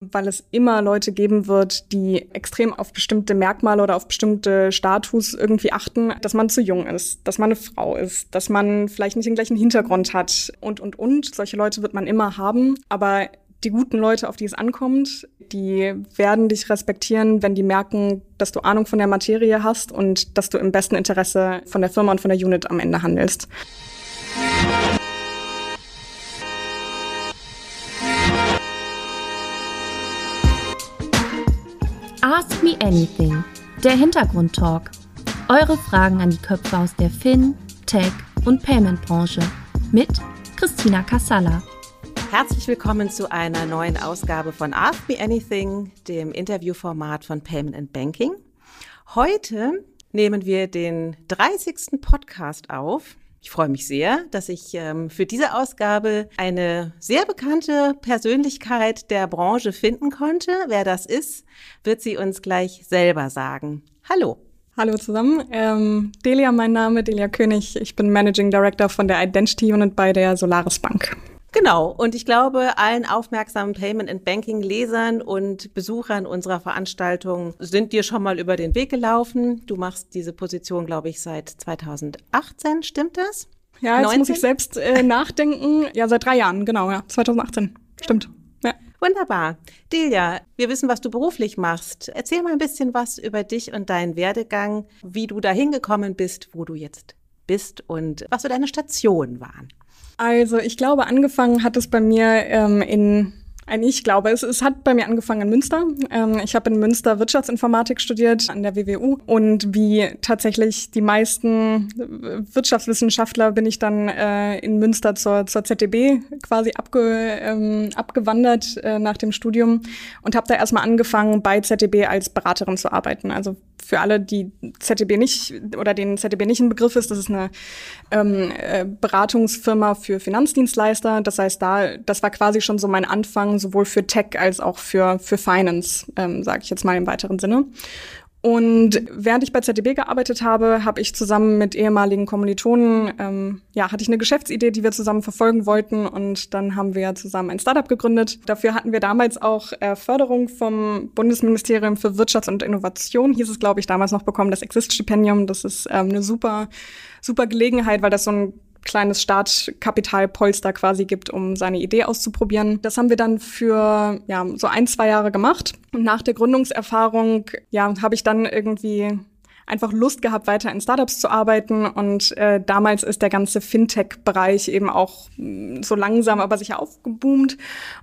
weil es immer Leute geben wird, die extrem auf bestimmte Merkmale oder auf bestimmte Status irgendwie achten, dass man zu jung ist, dass man eine Frau ist, dass man vielleicht nicht den gleichen Hintergrund hat und, und, und. Solche Leute wird man immer haben. Aber die guten Leute, auf die es ankommt, die werden dich respektieren, wenn die merken, dass du Ahnung von der Materie hast und dass du im besten Interesse von der Firma und von der Unit am Ende handelst. Ask Me Anything, der Hintergrundtalk. Eure Fragen an die Köpfe aus der Fin, Tech und Payment-Branche mit Christina Kassala. Herzlich willkommen zu einer neuen Ausgabe von Ask Me Anything, dem Interviewformat von Payment and Banking. Heute nehmen wir den 30. Podcast auf ich freue mich sehr, dass ich ähm, für diese Ausgabe eine sehr bekannte Persönlichkeit der Branche finden konnte. Wer das ist, wird sie uns gleich selber sagen. Hallo. Hallo zusammen. Ähm, Delia, mein Name, Delia König. Ich bin Managing Director von der Identity Unit bei der Solaris Bank. Genau. Und ich glaube, allen aufmerksamen Payment and Banking Lesern und Besuchern unserer Veranstaltung sind dir schon mal über den Weg gelaufen. Du machst diese Position, glaube ich, seit 2018. Stimmt das? Ja, jetzt 19? muss ich selbst äh, nachdenken. Ja, seit drei Jahren, genau, ja. 2018. Stimmt. Ja. Wunderbar. Delia, wir wissen, was du beruflich machst. Erzähl mal ein bisschen was über dich und deinen Werdegang, wie du da hingekommen bist, wo du jetzt bist und was so deine Stationen waren. Also ich glaube, angefangen hat es bei mir ähm, in Ich glaube, es, es hat bei mir angefangen in Münster. Ähm, ich habe in Münster Wirtschaftsinformatik studiert an der WWU und wie tatsächlich die meisten Wirtschaftswissenschaftler bin ich dann äh, in Münster zur, zur ZDB quasi abge, ähm, abgewandert äh, nach dem Studium und habe da erstmal angefangen bei ZDB als Beraterin zu arbeiten. Also für alle, die ZDB nicht oder den ZDB nicht ein Begriff ist, das ist eine ähm, äh, Beratungsfirma für Finanzdienstleister. Das heißt, da das war quasi schon so mein Anfang, sowohl für Tech als auch für für Finance, ähm, sage ich jetzt mal im weiteren Sinne. Und während ich bei ZDB gearbeitet habe, habe ich zusammen mit ehemaligen Kommilitonen, ähm, ja, hatte ich eine Geschäftsidee, die wir zusammen verfolgen wollten. Und dann haben wir zusammen ein Startup gegründet. Dafür hatten wir damals auch äh, Förderung vom Bundesministerium für Wirtschaft und Innovation, hieß es, glaube ich, damals noch bekommen, das Exist-Stipendium. Das ist ähm, eine super, super Gelegenheit, weil das so ein kleines Startkapitalpolster quasi gibt, um seine Idee auszuprobieren. Das haben wir dann für ja, so ein, zwei Jahre gemacht. Und nach der Gründungserfahrung ja, habe ich dann irgendwie einfach Lust gehabt, weiter in Startups zu arbeiten. Und äh, damals ist der ganze Fintech-Bereich eben auch mm, so langsam, aber sicher aufgeboomt.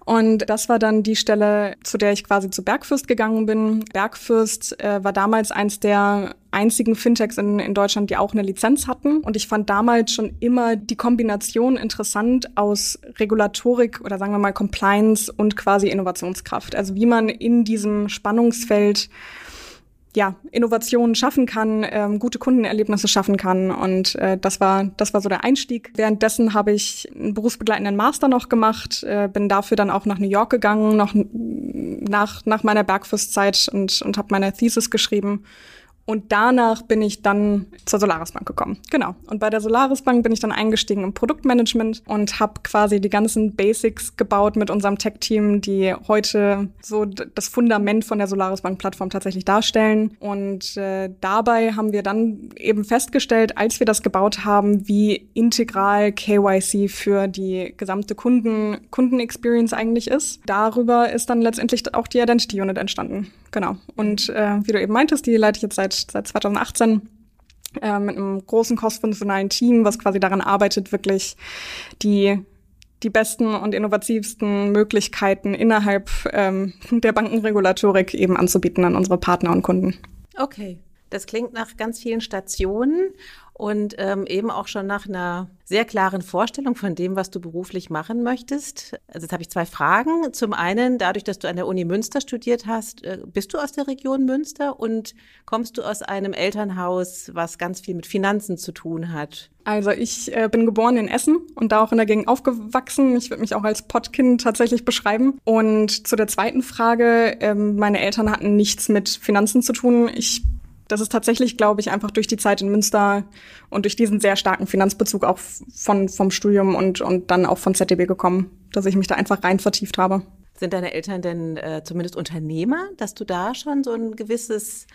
Und das war dann die Stelle, zu der ich quasi zu Bergfürst gegangen bin. Bergfürst äh, war damals eins der einzigen Fintechs in, in Deutschland, die auch eine Lizenz hatten. Und ich fand damals schon immer die Kombination interessant aus Regulatorik oder sagen wir mal Compliance und quasi Innovationskraft. Also wie man in diesem Spannungsfeld ja, Innovationen schaffen kann, ähm, gute Kundenerlebnisse schaffen kann. Und äh, das war das war so der Einstieg. Währenddessen habe ich einen berufsbegleitenden Master noch gemacht, äh, bin dafür dann auch nach New York gegangen, noch nach nach meiner Bergfürszeit und und habe meine Thesis geschrieben und danach bin ich dann zur Solaris Bank gekommen. Genau. Und bei der Solaris Bank bin ich dann eingestiegen im Produktmanagement und habe quasi die ganzen Basics gebaut mit unserem Tech-Team, die heute so das Fundament von der Solaris Bank-Plattform tatsächlich darstellen. Und äh, dabei haben wir dann eben festgestellt, als wir das gebaut haben, wie integral KYC für die gesamte Kunden, Kunden-Experience eigentlich ist. Darüber ist dann letztendlich auch die Identity Unit entstanden. Genau. Und äh, wie du eben meintest, die leite ich jetzt seit, seit 2018 äh, mit einem großen crossfunktionalen Team, was quasi daran arbeitet, wirklich die die besten und innovativsten Möglichkeiten innerhalb ähm, der Bankenregulatorik eben anzubieten an unsere Partner und Kunden. Okay, das klingt nach ganz vielen Stationen und ähm, eben auch schon nach einer sehr klaren Vorstellung von dem, was du beruflich machen möchtest. Also jetzt habe ich zwei Fragen. Zum einen, dadurch, dass du an der Uni Münster studiert hast, äh, bist du aus der Region Münster und kommst du aus einem Elternhaus, was ganz viel mit Finanzen zu tun hat? Also ich äh, bin geboren in Essen und da auch in der Gegend aufgewachsen. Ich würde mich auch als Pottkind tatsächlich beschreiben. Und zu der zweiten Frage, ähm, meine Eltern hatten nichts mit Finanzen zu tun. Ich das ist tatsächlich, glaube ich, einfach durch die Zeit in Münster und durch diesen sehr starken Finanzbezug auch von, vom Studium und, und dann auch von ZDB gekommen, dass ich mich da einfach rein vertieft habe. Sind deine Eltern denn äh, zumindest Unternehmer, dass du da schon so ein gewisses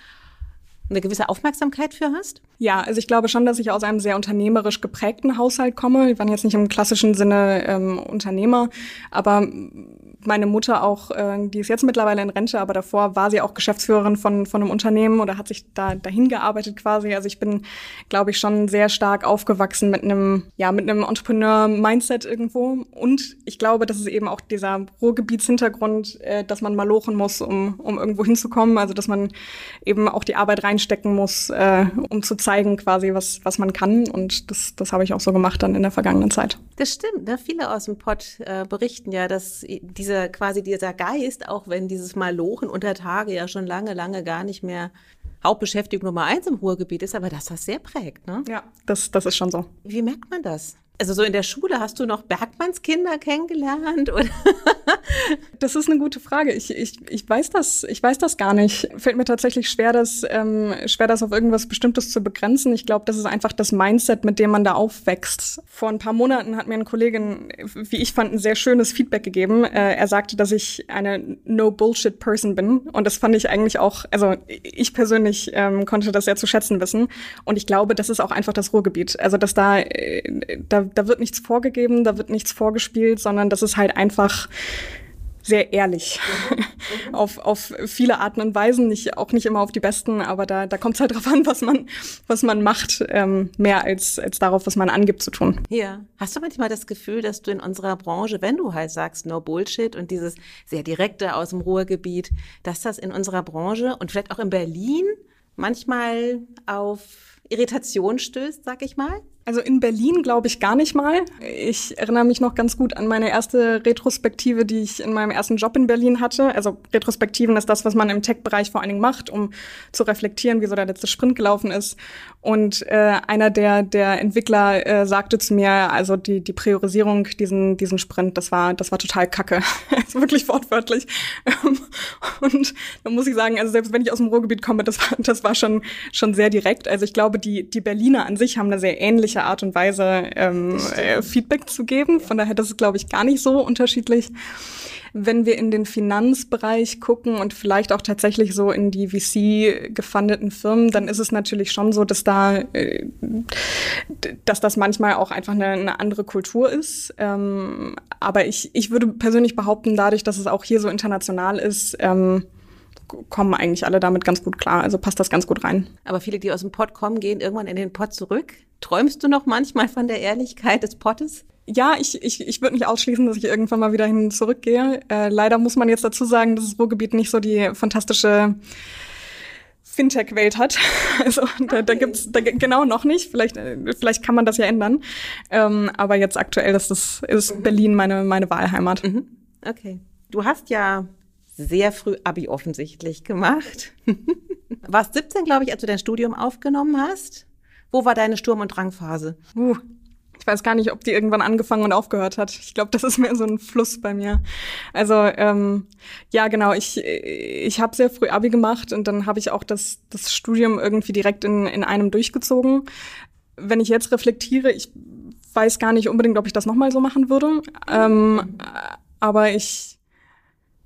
eine gewisse Aufmerksamkeit für hast? Ja, also ich glaube schon, dass ich aus einem sehr unternehmerisch geprägten Haushalt komme. Wir waren jetzt nicht im klassischen Sinne ähm, Unternehmer, aber meine Mutter auch, äh, die ist jetzt mittlerweile in Rente, aber davor war sie auch Geschäftsführerin von, von einem Unternehmen oder hat sich da dahin gearbeitet quasi. Also ich bin, glaube ich, schon sehr stark aufgewachsen mit einem, ja, mit einem Entrepreneur-Mindset irgendwo. Und ich glaube, das ist eben auch dieser Ruhrgebietshintergrund, äh, dass man mal lochen muss, um, um irgendwo hinzukommen. Also dass man eben auch die Arbeit reinstecken muss, äh, um zu zeigen quasi, was, was man kann. Und das, das habe ich auch so gemacht dann in der vergangenen Zeit. Das stimmt. Ne? Viele aus dem Pott äh, berichten ja, dass diese dieser quasi dieser Geist, auch wenn dieses Malochen unter Tage ja schon lange, lange gar nicht mehr Hauptbeschäftigung Nummer eins im Ruhrgebiet ist, aber dass das sehr prägt, ne? Ja, das, das ist schon so. Wie merkt man das? Also so in der Schule hast du noch Bergmannskinder kennengelernt? Oder? Das ist eine gute Frage. Ich, ich, ich, weiß das, ich weiß das gar nicht. Fällt mir tatsächlich schwer, das, ähm, schwer, das auf irgendwas Bestimmtes zu begrenzen. Ich glaube, das ist einfach das Mindset, mit dem man da aufwächst. Vor ein paar Monaten hat mir ein Kollegin, wie ich fand, ein sehr schönes Feedback gegeben. Äh, er sagte, dass ich eine No-Bullshit-Person bin. Und das fand ich eigentlich auch, also ich persönlich ähm, konnte das sehr zu schätzen wissen. Und ich glaube, das ist auch einfach das Ruhrgebiet. Also, dass da, äh, da da wird nichts vorgegeben, da wird nichts vorgespielt, sondern das ist halt einfach sehr ehrlich auf, auf viele Arten und Weisen, nicht, auch nicht immer auf die besten, aber da, da kommt es halt drauf an, was man, was man macht, ähm, mehr als, als darauf, was man angibt zu tun. Ja. Hast du manchmal das Gefühl, dass du in unserer Branche, wenn du halt sagst, no Bullshit und dieses sehr direkte aus dem Ruhrgebiet, dass das in unserer Branche und vielleicht auch in Berlin manchmal auf Irritation stößt, sag ich mal? Also in Berlin glaube ich gar nicht mal. Ich erinnere mich noch ganz gut an meine erste Retrospektive, die ich in meinem ersten Job in Berlin hatte. Also Retrospektiven ist das, was man im Tech-Bereich vor allen Dingen macht, um zu reflektieren, wie so der letzte Sprint gelaufen ist. Und äh, einer der, der Entwickler äh, sagte zu mir, also die, die Priorisierung, diesen, diesen Sprint, das war, das war total kacke. also wirklich wortwörtlich. Und da muss ich sagen, also selbst wenn ich aus dem Ruhrgebiet komme, das war, das war schon, schon sehr direkt. Also ich glaube, die, die Berliner an sich haben eine sehr ähnliche unterschiedliche Art und Weise ähm, äh, Feedback zu geben. Von daher, das ist, glaube ich, gar nicht so unterschiedlich. Wenn wir in den Finanzbereich gucken und vielleicht auch tatsächlich so in die VC-gefundeten Firmen, dann ist es natürlich schon so, dass da, äh, dass das manchmal auch einfach eine, eine andere Kultur ist. Ähm, aber ich, ich würde persönlich behaupten, dadurch, dass es auch hier so international ist, ähm, kommen eigentlich alle damit ganz gut klar. Also passt das ganz gut rein. Aber viele, die aus dem Pott kommen, gehen irgendwann in den Pott zurück. Träumst du noch manchmal von der Ehrlichkeit des Pottes? Ja, ich, ich, ich würde nicht ausschließen, dass ich irgendwann mal wieder hin zurückgehe. Äh, leider muss man jetzt dazu sagen, dass das Ruhrgebiet nicht so die fantastische Fintech-Welt hat. Also da, okay. da gibt's da, genau noch nicht. Vielleicht, äh, vielleicht kann man das ja ändern. Ähm, aber jetzt aktuell ist, das, ist mhm. Berlin meine, meine Wahlheimat. Mhm. Okay. Du hast ja sehr früh Abi offensichtlich gemacht. Warst 17, glaube ich, als du dein Studium aufgenommen hast. Wo war deine Sturm- und Drangphase? Uh, ich weiß gar nicht, ob die irgendwann angefangen und aufgehört hat. Ich glaube, das ist mehr so ein Fluss bei mir. Also ähm, ja, genau. Ich ich habe sehr früh Abi gemacht und dann habe ich auch das das Studium irgendwie direkt in in einem durchgezogen. Wenn ich jetzt reflektiere, ich weiß gar nicht unbedingt, ob ich das nochmal so machen würde. Ähm, aber ich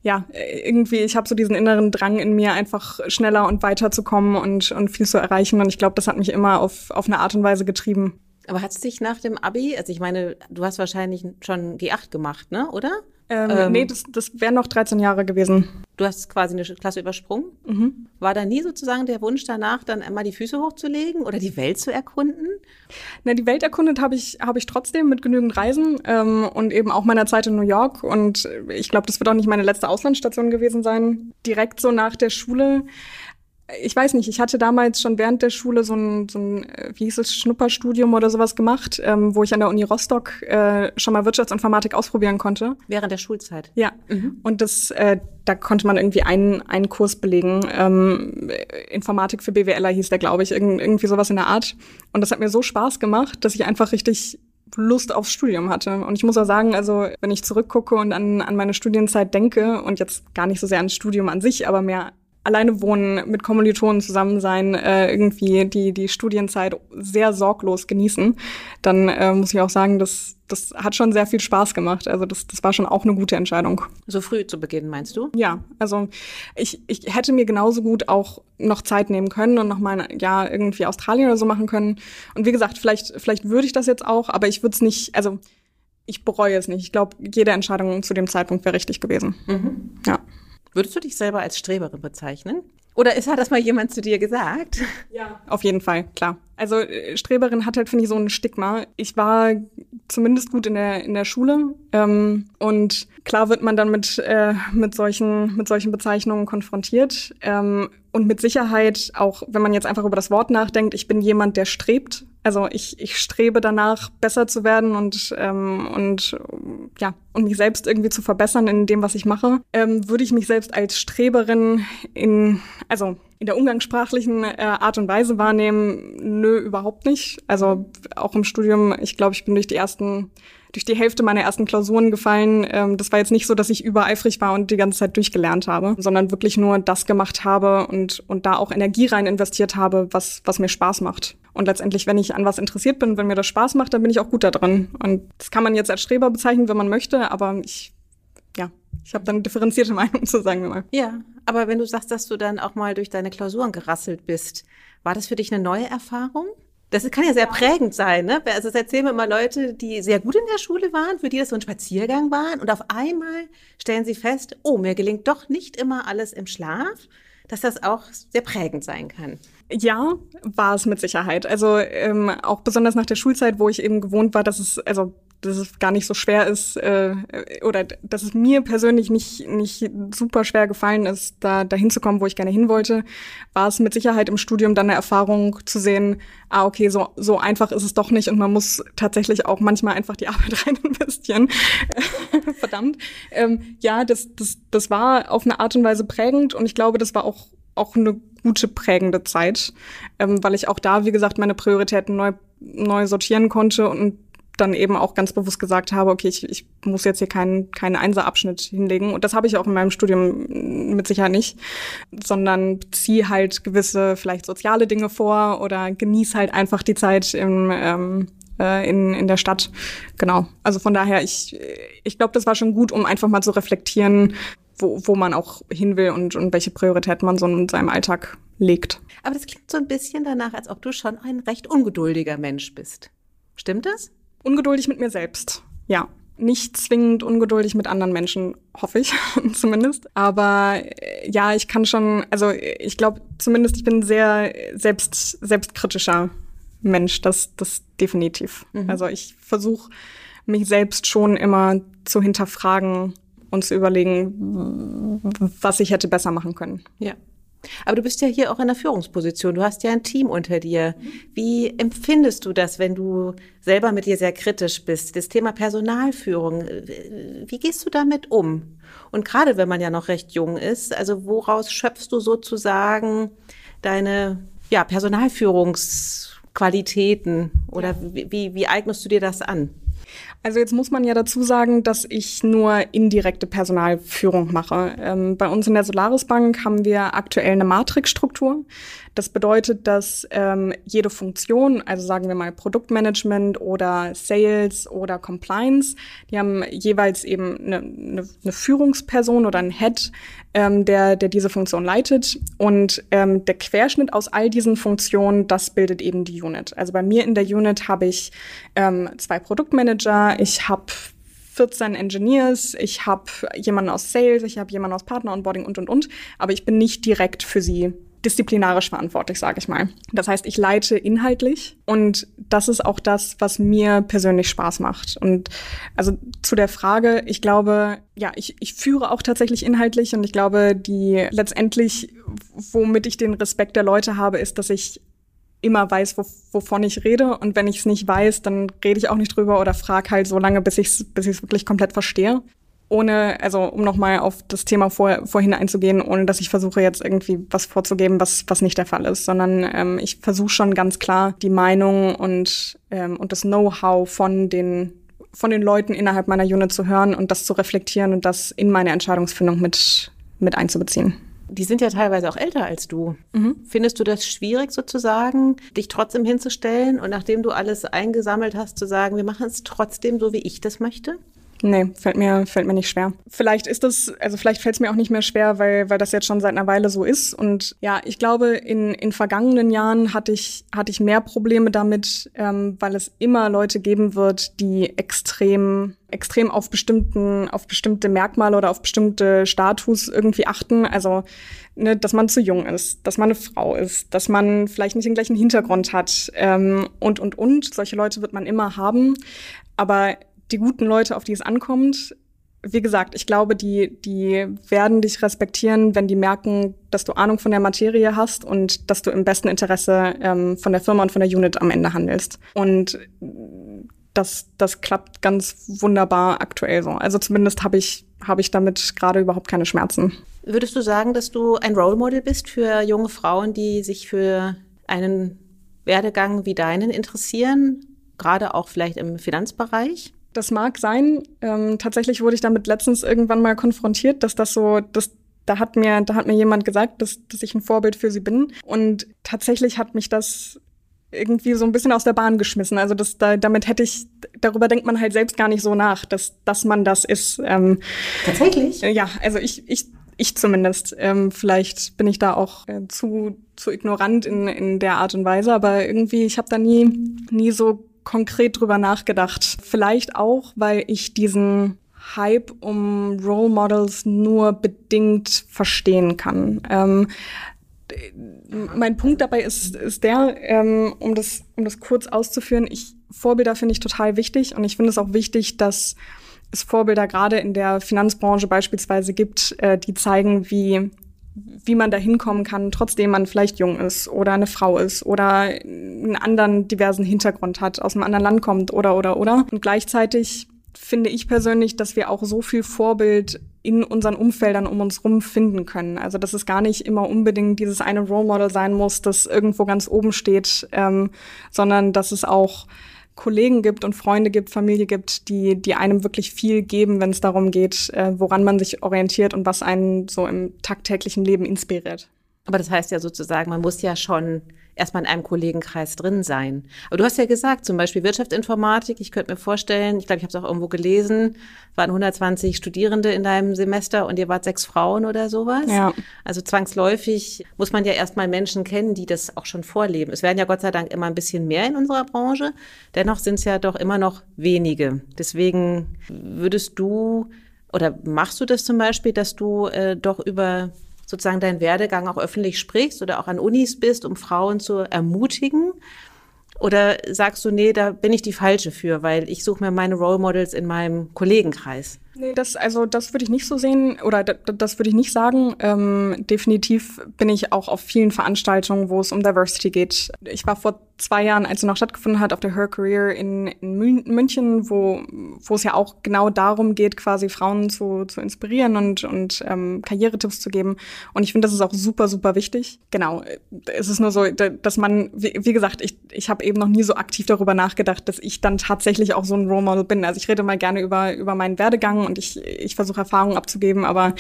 ja, irgendwie, ich habe so diesen inneren Drang in mir, einfach schneller und weiter zu kommen und, und viel zu erreichen. Und ich glaube, das hat mich immer auf, auf eine Art und Weise getrieben. Aber hat es dich nach dem Abi, also ich meine, du hast wahrscheinlich schon G8 gemacht, ne, oder? Ähm, ähm, nee, das, das wären noch 13 Jahre gewesen. Du hast quasi eine Klasse übersprungen. Mhm. War da nie sozusagen der Wunsch danach, dann einmal die Füße hochzulegen oder die Welt zu erkunden? Na, die Welt erkundet habe ich, hab ich trotzdem mit genügend Reisen ähm, und eben auch meiner Zeit in New York. Und ich glaube, das wird auch nicht meine letzte Auslandsstation gewesen sein. Direkt so nach der Schule ich weiß nicht, ich hatte damals schon während der Schule so ein, so ein äh, wie hieß es, Schnupperstudium oder sowas gemacht, ähm, wo ich an der Uni Rostock äh, schon mal Wirtschaftsinformatik ausprobieren konnte. Während der Schulzeit? Ja. Mhm. Und das, äh, da konnte man irgendwie einen, einen Kurs belegen. Ähm, Informatik für BWLer hieß der, glaube ich, Irgend, irgendwie sowas in der Art. Und das hat mir so Spaß gemacht, dass ich einfach richtig Lust aufs Studium hatte. Und ich muss auch sagen, also wenn ich zurückgucke und an, an meine Studienzeit denke und jetzt gar nicht so sehr ans Studium an sich, aber mehr alleine wohnen, mit Kommilitonen zusammen sein, äh, irgendwie die, die Studienzeit sehr sorglos genießen, dann äh, muss ich auch sagen, das, das hat schon sehr viel Spaß gemacht. Also das, das war schon auch eine gute Entscheidung. So früh zu beginnen, meinst du? Ja, also ich, ich hätte mir genauso gut auch noch Zeit nehmen können und noch mal ein Jahr irgendwie Australien oder so machen können. Und wie gesagt, vielleicht, vielleicht würde ich das jetzt auch, aber ich würde es nicht, also ich bereue es nicht. Ich glaube, jede Entscheidung zu dem Zeitpunkt wäre richtig gewesen. Mhm. Ja. Würdest du dich selber als Streberin bezeichnen? Oder ist, hat das mal jemand zu dir gesagt? Ja, auf jeden Fall, klar. Also äh, Streberin hat halt, finde ich, so ein Stigma. Ich war zumindest gut in der, in der Schule ähm, und klar wird man dann mit, äh, mit, solchen, mit solchen Bezeichnungen konfrontiert. Ähm, und mit Sicherheit, auch wenn man jetzt einfach über das Wort nachdenkt, ich bin jemand, der strebt also ich, ich strebe danach, besser zu werden und, ähm, und ja, und mich selbst irgendwie zu verbessern in dem, was ich mache. Ähm, würde ich mich selbst als Streberin in, also in der umgangssprachlichen äh, Art und Weise wahrnehmen? Nö, überhaupt nicht. Also auch im Studium, ich glaube, ich bin durch die ersten durch die Hälfte meiner ersten Klausuren gefallen. Ähm, das war jetzt nicht so, dass ich übereifrig war und die ganze Zeit durchgelernt habe, sondern wirklich nur das gemacht habe und, und da auch Energie rein investiert habe, was, was mir Spaß macht. Und letztendlich, wenn ich an was interessiert bin, wenn mir das Spaß macht, dann bin ich auch gut da drin. Und das kann man jetzt als Streber bezeichnen, wenn man möchte, aber ich, ja, ich habe dann differenzierte Meinung zu sagen wir mal. Ja, aber wenn du sagst, dass du dann auch mal durch deine Klausuren gerasselt bist, war das für dich eine neue Erfahrung? Das kann ja sehr prägend sein, ne? Also das erzählen mir immer Leute, die sehr gut in der Schule waren, für die das so ein Spaziergang waren und auf einmal stellen sie fest, oh, mir gelingt doch nicht immer alles im Schlaf, dass das auch sehr prägend sein kann. Ja, war es mit Sicherheit. Also ähm, auch besonders nach der Schulzeit, wo ich eben gewohnt war, dass es, also dass es gar nicht so schwer ist äh, oder dass es mir persönlich nicht nicht super schwer gefallen ist, da dahin zu kommen, wo ich gerne hin wollte, war es mit Sicherheit im Studium dann eine Erfahrung zu sehen, ah okay, so so einfach ist es doch nicht und man muss tatsächlich auch manchmal einfach die Arbeit rein investieren. Verdammt. Ähm, ja, das das das war auf eine Art und Weise prägend und ich glaube, das war auch auch eine gute prägende Zeit, ähm, weil ich auch da, wie gesagt, meine Prioritäten neu neu sortieren konnte und dann eben auch ganz bewusst gesagt habe, okay, ich, ich muss jetzt hier keinen keinen Einserabschnitt hinlegen. Und das habe ich auch in meinem Studium mit Sicherheit nicht, sondern ziehe halt gewisse vielleicht soziale Dinge vor oder genieße halt einfach die Zeit im, ähm, äh, in, in der Stadt. Genau. Also von daher, ich, ich glaube, das war schon gut, um einfach mal zu reflektieren, wo, wo man auch hin will und, und welche Prioritäten man so in seinem Alltag legt. Aber das klingt so ein bisschen danach, als ob du schon ein recht ungeduldiger Mensch bist. Stimmt das? Ungeduldig mit mir selbst, ja. Nicht zwingend ungeduldig mit anderen Menschen, hoffe ich zumindest. Aber äh, ja, ich kann schon, also ich glaube zumindest, ich bin sehr selbst, selbstkritischer Mensch, das, das definitiv. Mhm. Also ich versuche mich selbst schon immer zu hinterfragen und zu überlegen, was ich hätte besser machen können. Ja. Aber du bist ja hier auch in der Führungsposition. Du hast ja ein Team unter dir. Wie empfindest du das, wenn du selber mit dir sehr kritisch bist? Das Thema Personalführung. Wie gehst du damit um? Und gerade wenn man ja noch recht jung ist, also woraus schöpfst du sozusagen deine ja, Personalführungsqualitäten oder wie, wie, wie eignest du dir das an? Also jetzt muss man ja dazu sagen, dass ich nur indirekte Personalführung mache. Ähm, bei uns in der Solaris Bank haben wir aktuell eine Matrixstruktur. Das bedeutet, dass ähm, jede Funktion, also sagen wir mal Produktmanagement oder Sales oder Compliance, die haben jeweils eben eine, eine, eine Führungsperson oder einen Head, ähm, der, der diese Funktion leitet. Und ähm, der Querschnitt aus all diesen Funktionen, das bildet eben die Unit. Also bei mir in der Unit habe ich ähm, zwei Produktmanager, ich habe 14 Engineers, ich habe jemanden aus Sales, ich habe jemanden aus Partner Onboarding und und und, aber ich bin nicht direkt für sie disziplinarisch verantwortlich, sage ich mal. Das heißt, ich leite inhaltlich und das ist auch das, was mir persönlich Spaß macht. Und also zu der Frage, ich glaube, ja, ich, ich führe auch tatsächlich inhaltlich und ich glaube, die letztendlich, womit ich den Respekt der Leute habe, ist, dass ich immer weiß, wo, wovon ich rede. Und wenn ich es nicht weiß, dann rede ich auch nicht drüber oder frage halt so lange, bis ich es bis ich's wirklich komplett verstehe ohne, also um nochmal auf das Thema vor, vorhin einzugehen, ohne dass ich versuche jetzt irgendwie was vorzugeben, was, was nicht der Fall ist, sondern ähm, ich versuche schon ganz klar die Meinung und, ähm, und das Know-how von den von den Leuten innerhalb meiner Unit zu hören und das zu reflektieren und das in meine Entscheidungsfindung mit, mit einzubeziehen. die sind ja teilweise auch älter als du. Mhm. Findest du das schwierig sozusagen, dich trotzdem hinzustellen und nachdem du alles eingesammelt hast, zu sagen, wir machen es trotzdem so, wie ich das möchte? Nee, fällt mir, fällt mir nicht schwer. Vielleicht ist es, also vielleicht fällt es mir auch nicht mehr schwer, weil, weil das jetzt schon seit einer Weile so ist. Und ja, ich glaube, in, in vergangenen Jahren hatte ich, hatte ich mehr Probleme damit, ähm, weil es immer Leute geben wird, die extrem, extrem auf bestimmten, auf bestimmte Merkmale oder auf bestimmte Status irgendwie achten. Also, ne, dass man zu jung ist, dass man eine Frau ist, dass man vielleicht nicht den gleichen Hintergrund hat ähm, und, und, und. Solche Leute wird man immer haben. Aber die guten Leute, auf die es ankommt, wie gesagt, ich glaube, die, die werden dich respektieren, wenn die merken, dass du Ahnung von der Materie hast und dass du im besten Interesse ähm, von der Firma und von der Unit am Ende handelst. Und das, das klappt ganz wunderbar aktuell so. Also zumindest habe ich, hab ich damit gerade überhaupt keine Schmerzen. Würdest du sagen, dass du ein Role Model bist für junge Frauen, die sich für einen Werdegang wie deinen interessieren, gerade auch vielleicht im Finanzbereich? Das mag sein. Ähm, tatsächlich wurde ich damit letztens irgendwann mal konfrontiert, dass das so, dass da hat mir, da hat mir jemand gesagt, dass, dass ich ein Vorbild für sie bin. Und tatsächlich hat mich das irgendwie so ein bisschen aus der Bahn geschmissen. Also das, da, damit hätte ich, darüber denkt man halt selbst gar nicht so nach, dass, dass man das ist. Ähm, Tatsächlich? Äh, ja, also ich, ich, ich zumindest. Ähm, vielleicht bin ich da auch äh, zu, zu ignorant in, in der Art und Weise, aber irgendwie, ich habe da nie, nie so konkret drüber nachgedacht. Vielleicht auch, weil ich diesen Hype um Role Models nur bedingt verstehen kann. Ähm, mein Punkt dabei ist, ist der, ähm, um, das, um das kurz auszuführen, ich, Vorbilder finde ich total wichtig und ich finde es auch wichtig, dass es Vorbilder gerade in der Finanzbranche beispielsweise gibt, äh, die zeigen, wie wie man da hinkommen kann, trotzdem man vielleicht jung ist oder eine Frau ist oder einen anderen diversen Hintergrund hat, aus einem anderen Land kommt oder oder oder. Und gleichzeitig finde ich persönlich, dass wir auch so viel Vorbild in unseren Umfeldern um uns rum finden können. Also dass es gar nicht immer unbedingt dieses eine Role Model sein muss, das irgendwo ganz oben steht, ähm, sondern dass es auch Kollegen gibt und Freunde gibt, Familie gibt, die, die einem wirklich viel geben, wenn es darum geht, äh, woran man sich orientiert und was einen so im tagtäglichen Leben inspiriert. Aber das heißt ja sozusagen, man muss ja schon erstmal in einem Kollegenkreis drin sein. Aber du hast ja gesagt, zum Beispiel Wirtschaftsinformatik, ich könnte mir vorstellen, ich glaube, ich habe es auch irgendwo gelesen, waren 120 Studierende in deinem Semester und ihr wart sechs Frauen oder sowas. Ja. Also zwangsläufig muss man ja erstmal Menschen kennen, die das auch schon vorleben. Es werden ja Gott sei Dank immer ein bisschen mehr in unserer Branche, dennoch sind es ja doch immer noch wenige. Deswegen würdest du oder machst du das zum Beispiel, dass du äh, doch über sozusagen deinen Werdegang auch öffentlich sprichst oder auch an Unis bist, um Frauen zu ermutigen? Oder sagst du, nee, da bin ich die Falsche für, weil ich suche mir meine Role Models in meinem Kollegenkreis? Nee, das, also das würde ich nicht so sehen oder das würde ich nicht sagen. Ähm, definitiv bin ich auch auf vielen Veranstaltungen, wo es um Diversity geht. Ich war vor zwei Jahren, als sie noch stattgefunden hat, auf der Her Career in, in München, wo, wo es ja auch genau darum geht, quasi Frauen zu, zu inspirieren und, und ähm, Karrieretipps zu geben. Und ich finde, das ist auch super, super wichtig. Genau, es ist nur so, dass man, wie, wie gesagt, ich, ich habe eben noch nie so aktiv darüber nachgedacht, dass ich dann tatsächlich auch so ein Role Model bin. Also ich rede mal gerne über, über meinen Werdegang und ich, ich versuche Erfahrungen abzugeben, aber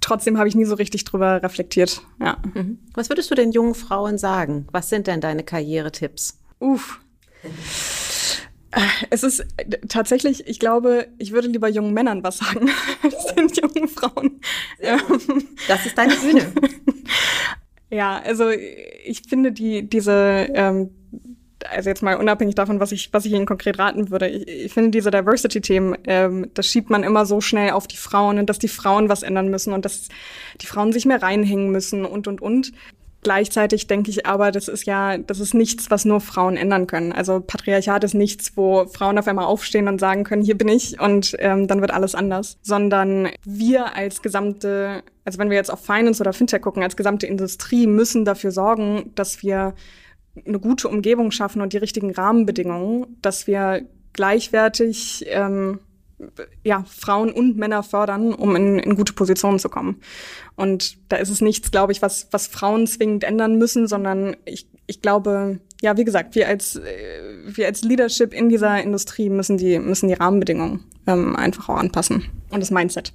trotzdem habe ich nie so richtig drüber reflektiert. Ja. Mhm. Was würdest du den jungen Frauen sagen? Was sind denn deine Karrieretipps? Uff. Es ist tatsächlich, ich glaube, ich würde lieber jungen Männern was sagen. Das sind jungen Frauen. Das ist deine Bühne. Ja, also ich finde die diese ähm, also jetzt mal unabhängig davon, was ich, was ich Ihnen konkret raten würde, ich, ich finde diese Diversity-Themen, ähm, das schiebt man immer so schnell auf die Frauen und dass die Frauen was ändern müssen und dass die Frauen sich mehr reinhängen müssen und und und. Gleichzeitig denke ich aber, das ist ja, das ist nichts, was nur Frauen ändern können. Also Patriarchat ist nichts, wo Frauen auf einmal aufstehen und sagen können, hier bin ich und ähm, dann wird alles anders. Sondern wir als gesamte, also wenn wir jetzt auf Finance oder Fintech gucken, als gesamte Industrie müssen dafür sorgen, dass wir eine gute Umgebung schaffen und die richtigen Rahmenbedingungen, dass wir gleichwertig ähm, ja, Frauen und Männer fördern, um in, in gute Positionen zu kommen. Und da ist es nichts, glaube ich, was, was Frauen zwingend ändern müssen, sondern ich, ich glaube, ja, wie gesagt, wir als, äh, wir als Leadership in dieser Industrie müssen die, müssen die Rahmenbedingungen ähm, einfach auch anpassen und das Mindset.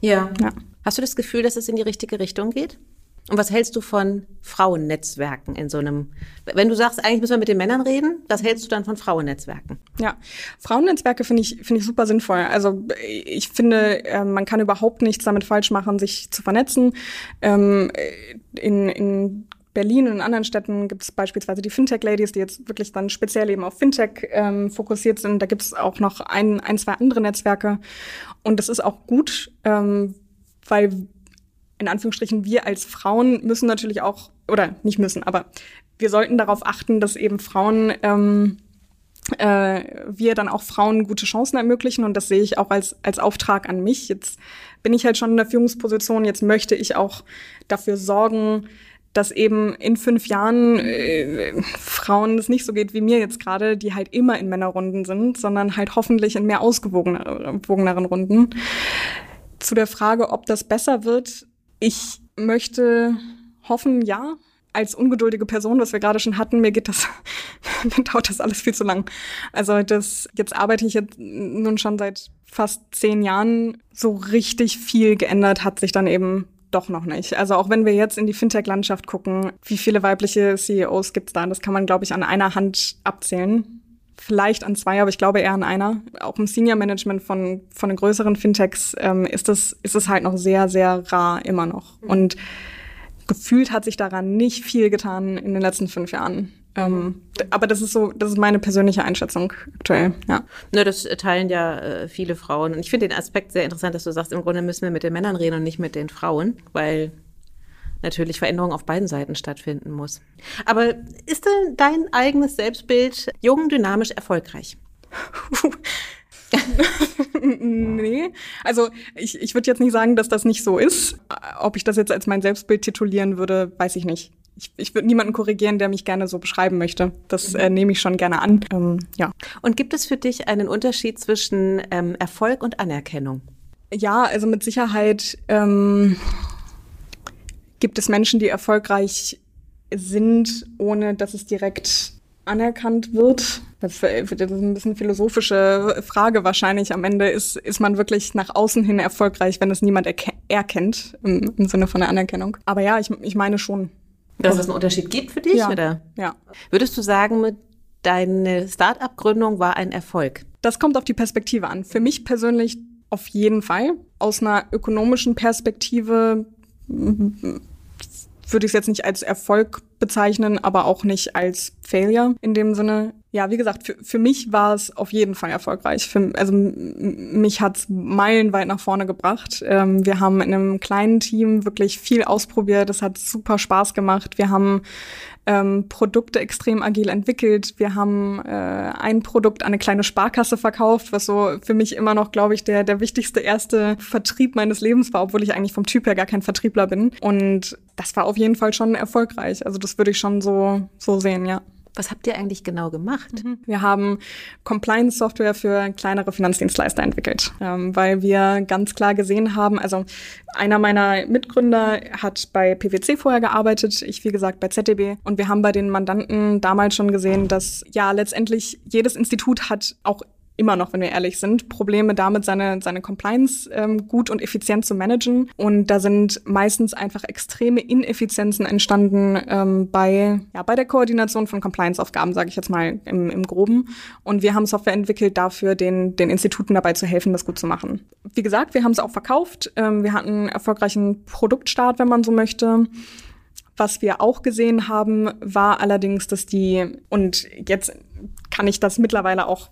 Ja. ja. Hast du das Gefühl, dass es in die richtige Richtung geht? Und was hältst du von Frauennetzwerken in so einem, wenn du sagst, eigentlich müssen wir mit den Männern reden, was hältst du dann von Frauennetzwerken? Ja, Frauennetzwerke finde ich, finde ich super sinnvoll. Also ich finde, äh, man kann überhaupt nichts damit falsch machen, sich zu vernetzen. Ähm, in, in Berlin und in anderen Städten gibt es beispielsweise die Fintech-Ladies, die jetzt wirklich dann speziell eben auf Fintech ähm, fokussiert sind. Da gibt es auch noch ein, ein, zwei andere Netzwerke. Und das ist auch gut, ähm, weil in Anführungsstrichen, wir als Frauen müssen natürlich auch, oder nicht müssen, aber wir sollten darauf achten, dass eben Frauen, ähm, äh, wir dann auch Frauen gute Chancen ermöglichen. Und das sehe ich auch als, als Auftrag an mich. Jetzt bin ich halt schon in der Führungsposition. Jetzt möchte ich auch dafür sorgen, dass eben in fünf Jahren äh, Frauen es nicht so geht wie mir jetzt gerade, die halt immer in Männerrunden sind, sondern halt hoffentlich in mehr ausgewogeneren Runden. Zu der Frage, ob das besser wird, ich möchte hoffen, ja. Als ungeduldige Person, was wir gerade schon hatten, mir geht das, mir dauert das alles viel zu lang. Also das, jetzt arbeite ich jetzt nun schon seit fast zehn Jahren. So richtig viel geändert hat sich dann eben doch noch nicht. Also auch wenn wir jetzt in die Fintech-Landschaft gucken, wie viele weibliche CEOs gibt es da? Das kann man, glaube ich, an einer Hand abzählen vielleicht an zwei, aber ich glaube eher an einer. Auch im Senior Management von, von den größeren Fintechs ähm, ist es ist es halt noch sehr, sehr rar immer noch. Mhm. Und gefühlt hat sich daran nicht viel getan in den letzten fünf Jahren. Ähm, aber das ist so, das ist meine persönliche Einschätzung aktuell, ja. Ne, das teilen ja äh, viele Frauen. Und ich finde den Aspekt sehr interessant, dass du sagst, im Grunde müssen wir mit den Männern reden und nicht mit den Frauen, weil natürlich Veränderung auf beiden Seiten stattfinden muss. Aber ist denn dein eigenes Selbstbild jung, dynamisch, erfolgreich? nee, also ich, ich würde jetzt nicht sagen, dass das nicht so ist. Ob ich das jetzt als mein Selbstbild titulieren würde, weiß ich nicht. Ich, ich würde niemanden korrigieren, der mich gerne so beschreiben möchte. Das äh, nehme ich schon gerne an. Ähm, ja. Und gibt es für dich einen Unterschied zwischen ähm, Erfolg und Anerkennung? Ja, also mit Sicherheit ähm, gibt es Menschen, die erfolgreich sind, ohne dass es direkt anerkannt wird. Das ist ein bisschen philosophische Frage wahrscheinlich. Am Ende ist, ist man wirklich nach außen hin erfolgreich, wenn es niemand erkennt, im, im Sinne von der Anerkennung. Aber ja, ich, ich meine schon. Dass es einen Unterschied gibt für dich, ja. oder? Ja. Würdest du sagen, deine Start-up-Gründung war ein Erfolg? Das kommt auf die Perspektive an. Für mich persönlich auf jeden Fall. Aus einer ökonomischen Perspektive würde ich es jetzt nicht als Erfolg bezeichnen, aber auch nicht als Failure in dem Sinne. Ja, wie gesagt, für, für mich war es auf jeden Fall erfolgreich. Für, also mich hat es meilenweit nach vorne gebracht. Ähm, wir haben in einem kleinen Team wirklich viel ausprobiert. Es hat super Spaß gemacht. Wir haben ähm, Produkte extrem agil entwickelt. Wir haben äh, ein Produkt an eine kleine Sparkasse verkauft, was so für mich immer noch, glaube ich, der, der wichtigste erste Vertrieb meines Lebens war, obwohl ich eigentlich vom Typ her gar kein Vertriebler bin. Und das war auf jeden Fall schon erfolgreich. Also das würde ich schon so, so sehen, ja. Was habt ihr eigentlich genau gemacht? Mhm. Wir haben Compliance-Software für kleinere Finanzdienstleister entwickelt, ähm, weil wir ganz klar gesehen haben, also einer meiner Mitgründer hat bei PwC vorher gearbeitet, ich wie gesagt bei ZDB und wir haben bei den Mandanten damals schon gesehen, dass ja letztendlich jedes Institut hat auch immer noch, wenn wir ehrlich sind, Probleme damit, seine, seine Compliance ähm, gut und effizient zu managen. Und da sind meistens einfach extreme Ineffizienzen entstanden ähm, bei, ja, bei der Koordination von Compliance-Aufgaben, sage ich jetzt mal im, im Groben. Und wir haben Software entwickelt, dafür den, den Instituten dabei zu helfen, das gut zu machen. Wie gesagt, wir haben es auch verkauft. Ähm, wir hatten einen erfolgreichen Produktstart, wenn man so möchte. Was wir auch gesehen haben, war allerdings, dass die, und jetzt kann ich das mittlerweile auch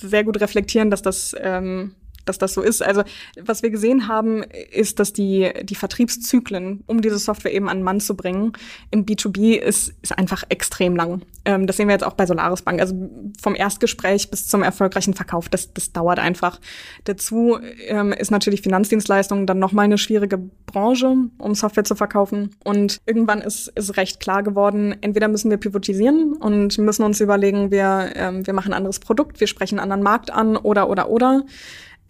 sehr gut reflektieren, dass das ähm, dass das so ist. Also was wir gesehen haben, ist, dass die, die Vertriebszyklen, um diese Software eben an den Mann zu bringen, im B2B ist, ist einfach extrem lang. Ähm, das sehen wir jetzt auch bei Solaris Bank. Also vom Erstgespräch bis zum erfolgreichen Verkauf, das, das dauert einfach. Dazu ähm, ist natürlich Finanzdienstleistungen dann nochmal eine schwierige Branche, um Software zu verkaufen. Und irgendwann ist, ist recht klar geworden, entweder müssen wir pivotisieren und müssen uns überlegen, wir, ähm, wir machen ein anderes Produkt, wir sprechen einen anderen Markt an oder, oder, oder.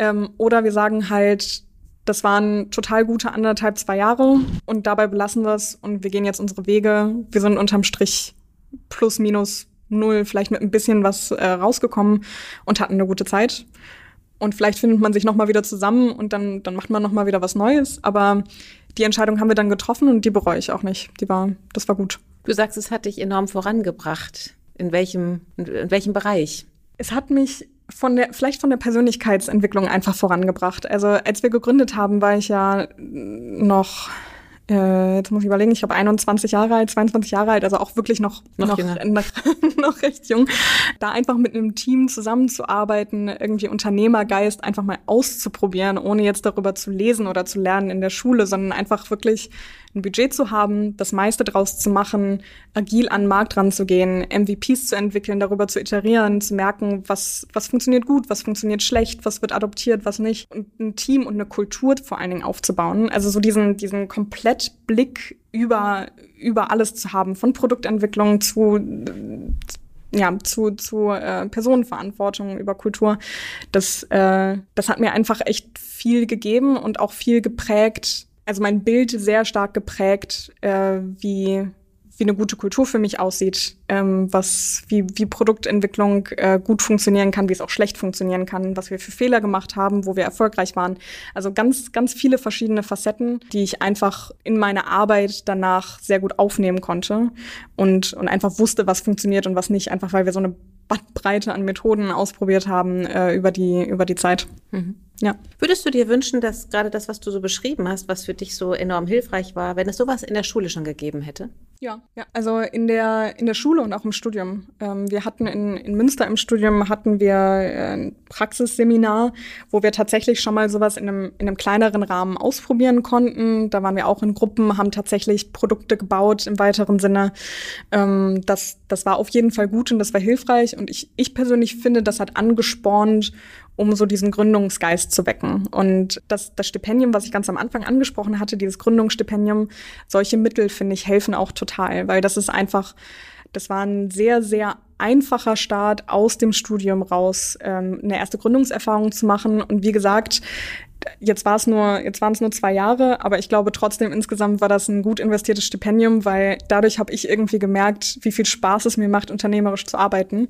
Ähm, oder wir sagen halt, das waren total gute anderthalb, zwei Jahre und dabei belassen wir es und wir gehen jetzt unsere Wege. Wir sind unterm Strich plus, minus null, vielleicht mit ein bisschen was äh, rausgekommen und hatten eine gute Zeit. und vielleicht findet man sich nochmal wieder zusammen und dann, dann macht man nochmal wieder was Neues. Aber die Entscheidung haben wir dann getroffen und die bereue ich auch nicht. Die war, das war gut. Du sagst, es hat dich enorm vorangebracht. In welchem, in welchem Bereich? Es hat mich von der, vielleicht von der Persönlichkeitsentwicklung einfach vorangebracht. Also als wir gegründet haben, war ich ja noch äh, jetzt muss ich überlegen, ich glaube 21 Jahre alt, 22 Jahre alt, also auch wirklich noch, noch, noch, noch, noch recht jung. Da einfach mit einem Team zusammenzuarbeiten, irgendwie Unternehmergeist einfach mal auszuprobieren, ohne jetzt darüber zu lesen oder zu lernen in der Schule, sondern einfach wirklich ein Budget zu haben, das meiste draus zu machen, agil an den Markt ranzugehen, MVPs zu entwickeln, darüber zu iterieren, zu merken, was, was funktioniert gut, was funktioniert schlecht, was wird adoptiert, was nicht. Und ein Team und eine Kultur vor allen Dingen aufzubauen. Also so diesen, diesen Komplettblick über, über alles zu haben, von Produktentwicklung zu, ja, zu, zu äh, Personenverantwortung über Kultur. Das, äh, das hat mir einfach echt viel gegeben und auch viel geprägt, also mein Bild sehr stark geprägt, äh, wie, wie eine gute Kultur für mich aussieht, ähm, was, wie, wie Produktentwicklung äh, gut funktionieren kann, wie es auch schlecht funktionieren kann, was wir für Fehler gemacht haben, wo wir erfolgreich waren. Also ganz, ganz viele verschiedene Facetten, die ich einfach in meine Arbeit danach sehr gut aufnehmen konnte und, und einfach wusste, was funktioniert und was nicht, einfach weil wir so eine Bandbreite an Methoden ausprobiert haben äh, über, die, über die Zeit. Mhm. Ja. Würdest du dir wünschen, dass gerade das, was du so beschrieben hast, was für dich so enorm hilfreich war, wenn es sowas in der Schule schon gegeben hätte? Ja, ja. Also in der in der Schule und auch im Studium. Ähm, wir hatten in, in Münster im Studium hatten wir äh, ein Praxisseminar, wo wir tatsächlich schon mal sowas in einem in einem kleineren Rahmen ausprobieren konnten. Da waren wir auch in Gruppen, haben tatsächlich Produkte gebaut im weiteren Sinne. Ähm, das das war auf jeden Fall gut und das war hilfreich. Und ich ich persönlich finde, das hat angespornt um so diesen Gründungsgeist zu wecken. Und das, das Stipendium, was ich ganz am Anfang angesprochen hatte, dieses Gründungsstipendium, solche Mittel, finde ich, helfen auch total, weil das ist einfach, das war ein sehr, sehr einfacher Start aus dem Studium raus, ähm, eine erste Gründungserfahrung zu machen. Und wie gesagt, jetzt war es nur, jetzt waren es nur zwei Jahre, aber ich glaube trotzdem insgesamt war das ein gut investiertes Stipendium, weil dadurch habe ich irgendwie gemerkt, wie viel Spaß es mir macht, unternehmerisch zu arbeiten mhm.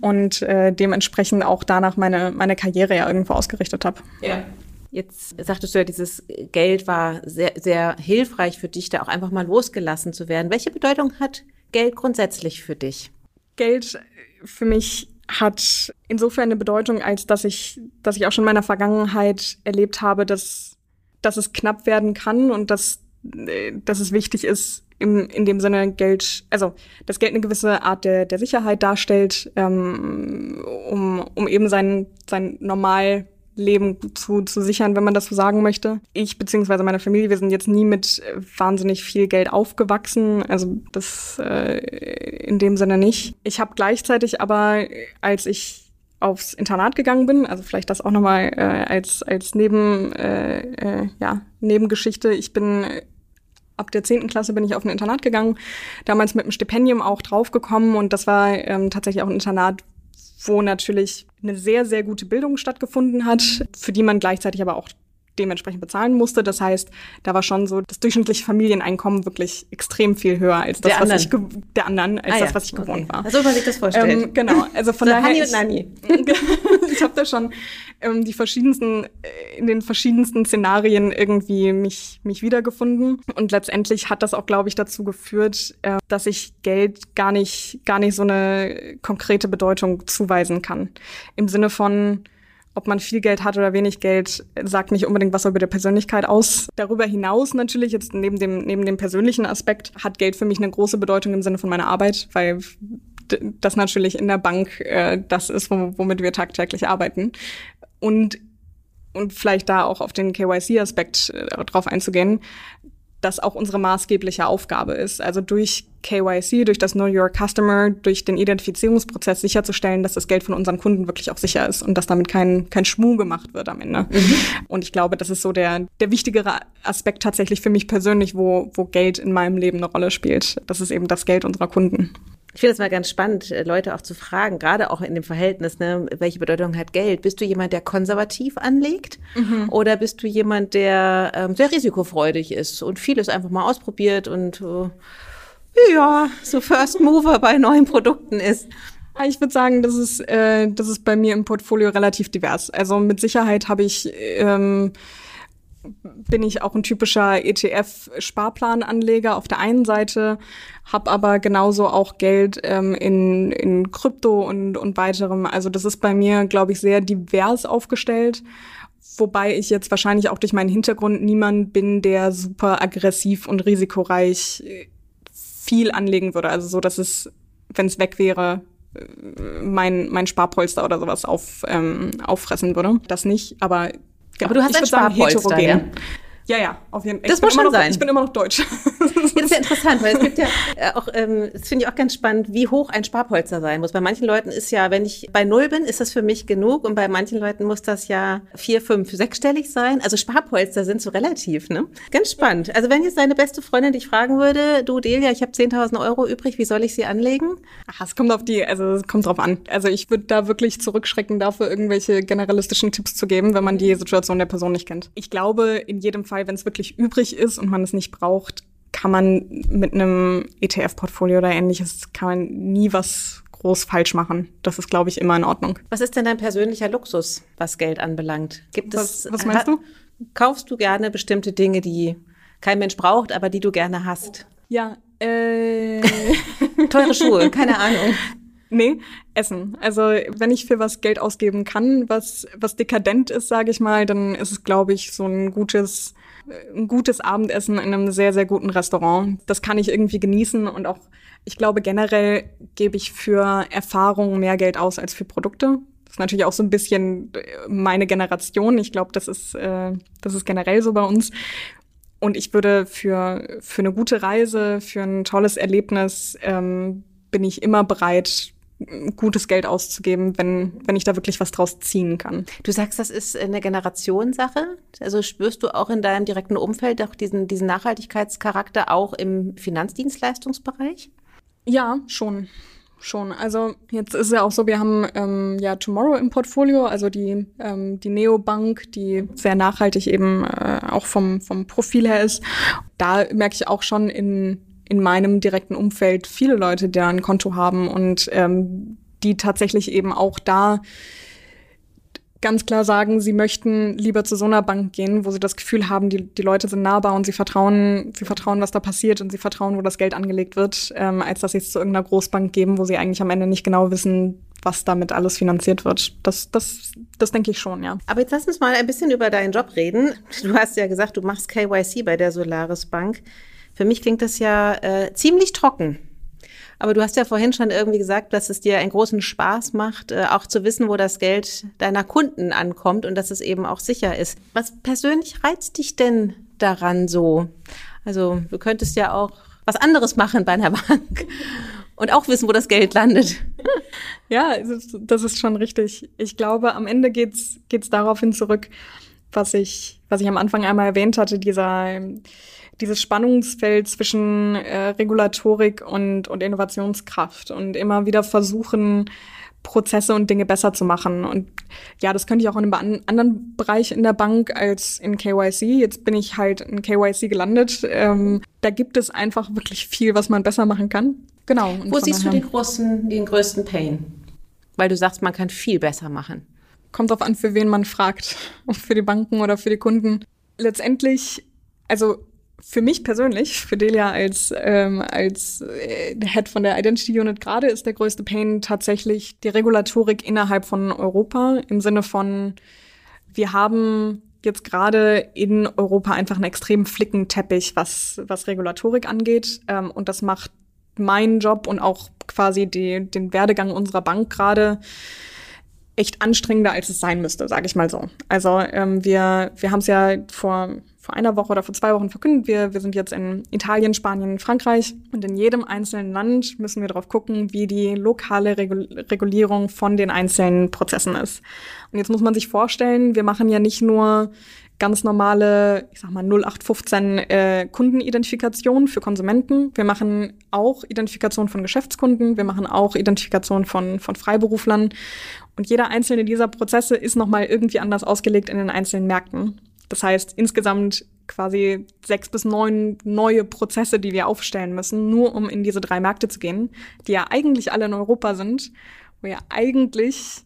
und äh, dementsprechend auch danach meine meine Karriere ja irgendwo ausgerichtet habe. Ja. Jetzt sagtest du ja, dieses Geld war sehr, sehr hilfreich für dich, da auch einfach mal losgelassen zu werden. Welche Bedeutung hat Geld grundsätzlich für dich? Geld für mich hat insofern eine Bedeutung, als dass ich, dass ich auch schon in meiner Vergangenheit erlebt habe, dass, dass es knapp werden kann und dass, äh, dass es wichtig ist, im, in dem Sinne Geld, also dass Geld eine gewisse Art der, der Sicherheit darstellt, ähm, um, um eben sein, sein normal Leben zu, zu sichern, wenn man das so sagen möchte. Ich beziehungsweise meine Familie, wir sind jetzt nie mit wahnsinnig viel Geld aufgewachsen, also das äh, in dem Sinne nicht. Ich habe gleichzeitig aber, als ich aufs Internat gegangen bin, also vielleicht das auch nochmal äh, als, als Neben, äh, äh, ja, Nebengeschichte. Ich bin ab der zehnten Klasse bin ich auf ein Internat gegangen, damals mit einem Stipendium auch draufgekommen und das war ähm, tatsächlich auch ein Internat, wo natürlich eine sehr, sehr gute Bildung stattgefunden hat, für die man gleichzeitig aber auch dementsprechend bezahlen musste. Das heißt, da war schon so das durchschnittliche Familieneinkommen wirklich extrem viel höher als das, was ich der anderen als ah, das, was ich gewohnt okay. war. So man sich das vorstellt. Ähm, genau, also von so daher Hani und Nani. ich habe da schon ähm, die verschiedensten in den verschiedensten Szenarien irgendwie mich mich wiedergefunden und letztendlich hat das auch, glaube ich, dazu geführt, äh, dass ich Geld gar nicht gar nicht so eine konkrete Bedeutung zuweisen kann im Sinne von ob man viel Geld hat oder wenig Geld, sagt nicht unbedingt was über die Persönlichkeit aus. Darüber hinaus natürlich, jetzt neben dem, neben dem persönlichen Aspekt, hat Geld für mich eine große Bedeutung im Sinne von meiner Arbeit, weil das natürlich in der Bank äh, das ist, womit wir tagtäglich arbeiten. Und, und vielleicht da auch auf den KYC-Aspekt äh, drauf einzugehen das auch unsere maßgebliche Aufgabe ist. Also durch KYC, durch das Know Your Customer, durch den Identifizierungsprozess sicherzustellen, dass das Geld von unseren Kunden wirklich auch sicher ist und dass damit kein, kein Schmuh gemacht wird am Ende. Mhm. Und ich glaube, das ist so der, der wichtigere Aspekt tatsächlich für mich persönlich, wo, wo Geld in meinem Leben eine Rolle spielt. Das ist eben das Geld unserer Kunden. Ich finde es mal ganz spannend, äh, Leute auch zu fragen, gerade auch in dem Verhältnis, ne, welche Bedeutung hat Geld? Bist du jemand, der konservativ anlegt mhm. oder bist du jemand, der ähm, sehr risikofreudig ist und vieles einfach mal ausprobiert und äh, ja, so First Mover bei neuen Produkten ist? Ich würde sagen, das ist, äh, das ist bei mir im Portfolio relativ divers. Also mit Sicherheit habe ich ähm, bin ich auch ein typischer ETF-Sparplananleger auf der einen Seite, habe aber genauso auch Geld ähm, in, in Krypto und, und weiterem. Also das ist bei mir, glaube ich, sehr divers aufgestellt. Wobei ich jetzt wahrscheinlich auch durch meinen Hintergrund niemand bin, der super aggressiv und risikoreich äh, viel anlegen würde. Also so, dass es, wenn es weg wäre, äh, mein, mein Sparpolster oder sowas auf, ähm, auffressen würde. Das nicht, aber aber du hast ein Sparpolster, ja? Ja, ja, auf jeden Fall. Das muss schon noch, sein. Ich bin immer noch deutsch. Das ist ja interessant, weil es gibt ja äh, auch, ähm, das finde ich auch ganz spannend, wie hoch ein Sparpolster sein muss. Bei manchen Leuten ist ja, wenn ich bei Null bin, ist das für mich genug und bei manchen Leuten muss das ja vier, fünf, sechsstellig sein. Also Sparpolster sind so relativ, ne? Ganz spannend. Also wenn jetzt deine beste Freundin dich fragen würde, du Delia, ich habe 10.000 Euro übrig, wie soll ich sie anlegen? Ach, es kommt auf die, also es kommt drauf an. Also ich würde da wirklich zurückschrecken, dafür irgendwelche generalistischen Tipps zu geben, wenn man die Situation der Person nicht kennt. Ich glaube, in jedem Fall, wenn es wirklich übrig ist und man es nicht braucht, kann man mit einem ETF-Portfolio oder ähnliches, kann man nie was groß falsch machen. Das ist, glaube ich, immer in Ordnung. Was ist denn dein persönlicher Luxus, was Geld anbelangt? Gibt was, es, was meinst du? Kaufst du gerne bestimmte Dinge, die kein Mensch braucht, aber die du gerne hast? Ja, äh. Teure Schuhe, keine Ahnung. Nee, Essen. Also wenn ich für was Geld ausgeben kann, was, was dekadent ist, sage ich mal, dann ist es, glaube ich, so ein gutes ein gutes Abendessen in einem sehr, sehr guten Restaurant. Das kann ich irgendwie genießen und auch, ich glaube, generell gebe ich für Erfahrungen mehr Geld aus als für Produkte. Das ist natürlich auch so ein bisschen meine Generation. Ich glaube, das ist, äh, das ist generell so bei uns. Und ich würde für, für eine gute Reise, für ein tolles Erlebnis, ähm, bin ich immer bereit, gutes Geld auszugeben, wenn, wenn ich da wirklich was draus ziehen kann. Du sagst, das ist eine Generationssache. Also spürst du auch in deinem direkten Umfeld auch diesen, diesen Nachhaltigkeitscharakter auch im Finanzdienstleistungsbereich? Ja, schon. Schon. Also jetzt ist es ja auch so, wir haben ähm, ja Tomorrow im Portfolio, also die, ähm, die Neobank, die sehr nachhaltig eben äh, auch vom, vom Profil her ist. Da merke ich auch schon in in meinem direkten Umfeld viele Leute, die ein Konto haben und ähm, die tatsächlich eben auch da ganz klar sagen, sie möchten lieber zu so einer Bank gehen, wo sie das Gefühl haben, die, die Leute sind nahbar und sie vertrauen, sie vertrauen, was da passiert und sie vertrauen, wo das Geld angelegt wird, ähm, als dass sie es zu irgendeiner Großbank geben, wo sie eigentlich am Ende nicht genau wissen, was damit alles finanziert wird. Das, das, das denke ich schon, ja. Aber jetzt lass uns mal ein bisschen über deinen Job reden. Du hast ja gesagt, du machst KYC bei der Solaris Bank. Für mich klingt das ja äh, ziemlich trocken. Aber du hast ja vorhin schon irgendwie gesagt, dass es dir einen großen Spaß macht, äh, auch zu wissen, wo das Geld deiner Kunden ankommt und dass es eben auch sicher ist. Was persönlich reizt dich denn daran so? Also du könntest ja auch was anderes machen bei einer Bank und auch wissen, wo das Geld landet. Ja, das ist schon richtig. Ich glaube, am Ende geht's geht's daraufhin zurück, was ich was ich am Anfang einmal erwähnt hatte, dieser dieses Spannungsfeld zwischen äh, Regulatorik und, und Innovationskraft und immer wieder versuchen, Prozesse und Dinge besser zu machen. Und ja, das könnte ich auch in einem anderen Bereich in der Bank als in KYC. Jetzt bin ich halt in KYC gelandet. Ähm, da gibt es einfach wirklich viel, was man besser machen kann. Genau. Wo siehst du den, großen, den größten Pain? Weil du sagst, man kann viel besser machen. Kommt drauf an, für wen man fragt. Ob für die Banken oder für die Kunden. Letztendlich, also für mich persönlich, für Delia als, ähm, als äh, Head von der Identity Unit gerade, ist der größte Pain tatsächlich die Regulatorik innerhalb von Europa im Sinne von, wir haben jetzt gerade in Europa einfach einen extremen Flickenteppich, was, was Regulatorik angeht. Ähm, und das macht meinen Job und auch quasi die, den Werdegang unserer Bank gerade echt anstrengender, als es sein müsste, sage ich mal so. Also ähm, wir, wir haben es ja vor vor einer Woche oder vor zwei Wochen verkündet. Wir, wir sind jetzt in Italien, Spanien, Frankreich und in jedem einzelnen Land müssen wir darauf gucken, wie die lokale Regulierung von den einzelnen Prozessen ist. Und jetzt muss man sich vorstellen, wir machen ja nicht nur ganz normale, ich sag mal 0815 äh, Kundenidentifikation für Konsumenten. Wir machen auch Identifikation von Geschäftskunden, wir machen auch Identifikation von, von Freiberuflern. Und jeder einzelne dieser Prozesse ist nochmal irgendwie anders ausgelegt in den einzelnen Märkten. Das heißt, insgesamt quasi sechs bis neun neue Prozesse, die wir aufstellen müssen, nur um in diese drei Märkte zu gehen, die ja eigentlich alle in Europa sind wo ja eigentlich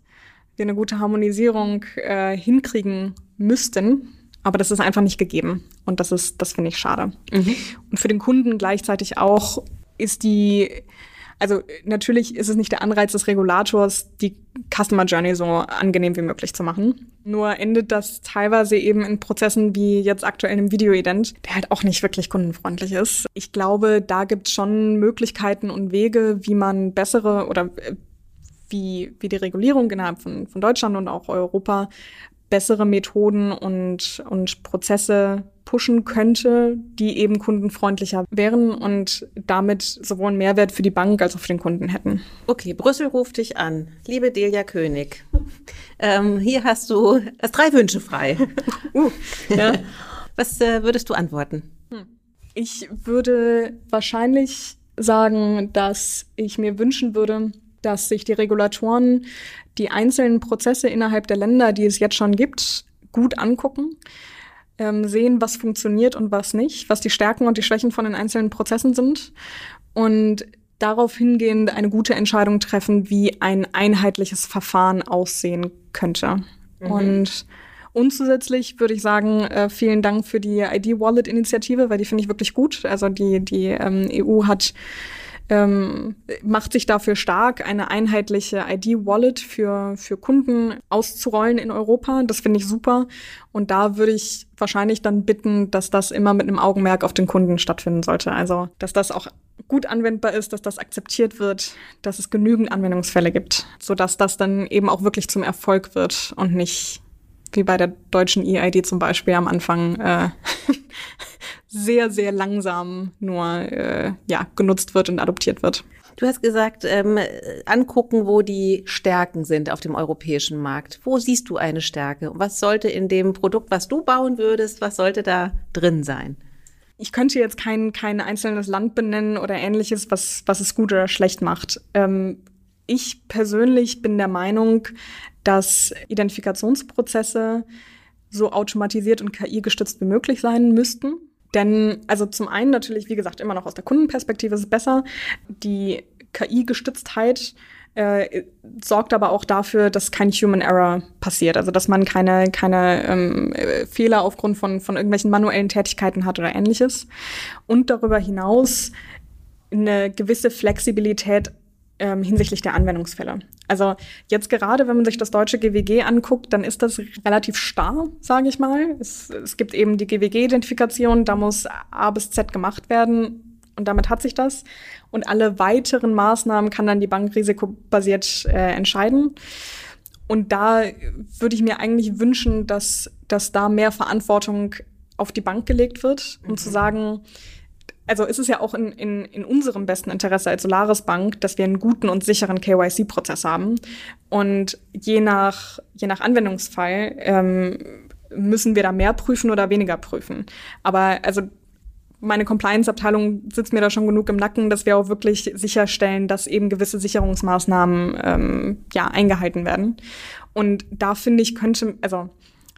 wir eine gute Harmonisierung äh, hinkriegen müssten. Aber das ist einfach nicht gegeben. Und das ist, das finde ich schade. Mhm. Und für den Kunden gleichzeitig auch ist die, also natürlich ist es nicht der Anreiz des Regulators, die Customer Journey so angenehm wie möglich zu machen. Nur endet das teilweise eben in Prozessen wie jetzt aktuell im Video-Ident, der halt auch nicht wirklich kundenfreundlich ist. Ich glaube, da gibt es schon Möglichkeiten und Wege, wie man bessere oder äh, wie, wie die Regulierung innerhalb von, von Deutschland und auch Europa bessere Methoden und, und Prozesse pushen könnte, die eben kundenfreundlicher wären und damit sowohl einen Mehrwert für die Bank als auch für den Kunden hätten. Okay, Brüssel ruft dich an. Liebe Delia König, ähm, hier hast du hast drei Wünsche frei. uh, ja. Was äh, würdest du antworten? Hm. Ich würde wahrscheinlich sagen, dass ich mir wünschen würde, dass sich die Regulatoren die einzelnen Prozesse innerhalb der Länder, die es jetzt schon gibt, gut angucken, ähm, sehen, was funktioniert und was nicht, was die Stärken und die Schwächen von den einzelnen Prozessen sind und darauf hingehend eine gute Entscheidung treffen, wie ein einheitliches Verfahren aussehen könnte. Mhm. Und und zusätzlich würde ich sagen, äh, vielen Dank für die ID-Wallet-Initiative, weil die finde ich wirklich gut. Also die, die ähm, EU hat ähm, macht sich dafür stark, eine einheitliche ID-Wallet für, für Kunden auszurollen in Europa. Das finde ich super. Und da würde ich wahrscheinlich dann bitten, dass das immer mit einem Augenmerk auf den Kunden stattfinden sollte. Also, dass das auch gut anwendbar ist, dass das akzeptiert wird, dass es genügend Anwendungsfälle gibt, sodass das dann eben auch wirklich zum Erfolg wird und nicht wie bei der deutschen EID zum Beispiel am Anfang äh, sehr, sehr langsam nur äh, ja, genutzt wird und adoptiert wird. Du hast gesagt, ähm, angucken, wo die Stärken sind auf dem europäischen Markt. Wo siehst du eine Stärke? Was sollte in dem Produkt, was du bauen würdest, was sollte da drin sein? Ich könnte jetzt kein, kein einzelnes Land benennen oder ähnliches, was, was es gut oder schlecht macht. Ähm, ich persönlich bin der Meinung, dass Identifikationsprozesse so automatisiert und KI-gestützt wie möglich sein müssten. Denn, also zum einen natürlich, wie gesagt, immer noch aus der Kundenperspektive ist es besser. Die KI-Gestütztheit äh, sorgt aber auch dafür, dass kein Human Error passiert. Also dass man keine, keine ähm, Fehler aufgrund von, von irgendwelchen manuellen Tätigkeiten hat oder ähnliches. Und darüber hinaus eine gewisse Flexibilität ähm, hinsichtlich der Anwendungsfälle. Also jetzt gerade, wenn man sich das deutsche GWG anguckt, dann ist das relativ starr, sage ich mal. Es, es gibt eben die GWG-Identifikation, da muss A bis Z gemacht werden und damit hat sich das. Und alle weiteren Maßnahmen kann dann die Bank risikobasiert äh, entscheiden. Und da würde ich mir eigentlich wünschen, dass, dass da mehr Verantwortung auf die Bank gelegt wird, um mhm. zu sagen, also ist es ja auch in, in, in unserem besten Interesse als Solaris Bank, dass wir einen guten und sicheren KYC-Prozess haben. Und je nach, je nach Anwendungsfall ähm, müssen wir da mehr prüfen oder weniger prüfen. Aber also meine Compliance-Abteilung sitzt mir da schon genug im Nacken, dass wir auch wirklich sicherstellen, dass eben gewisse Sicherungsmaßnahmen ähm, ja eingehalten werden. Und da finde ich könnte, also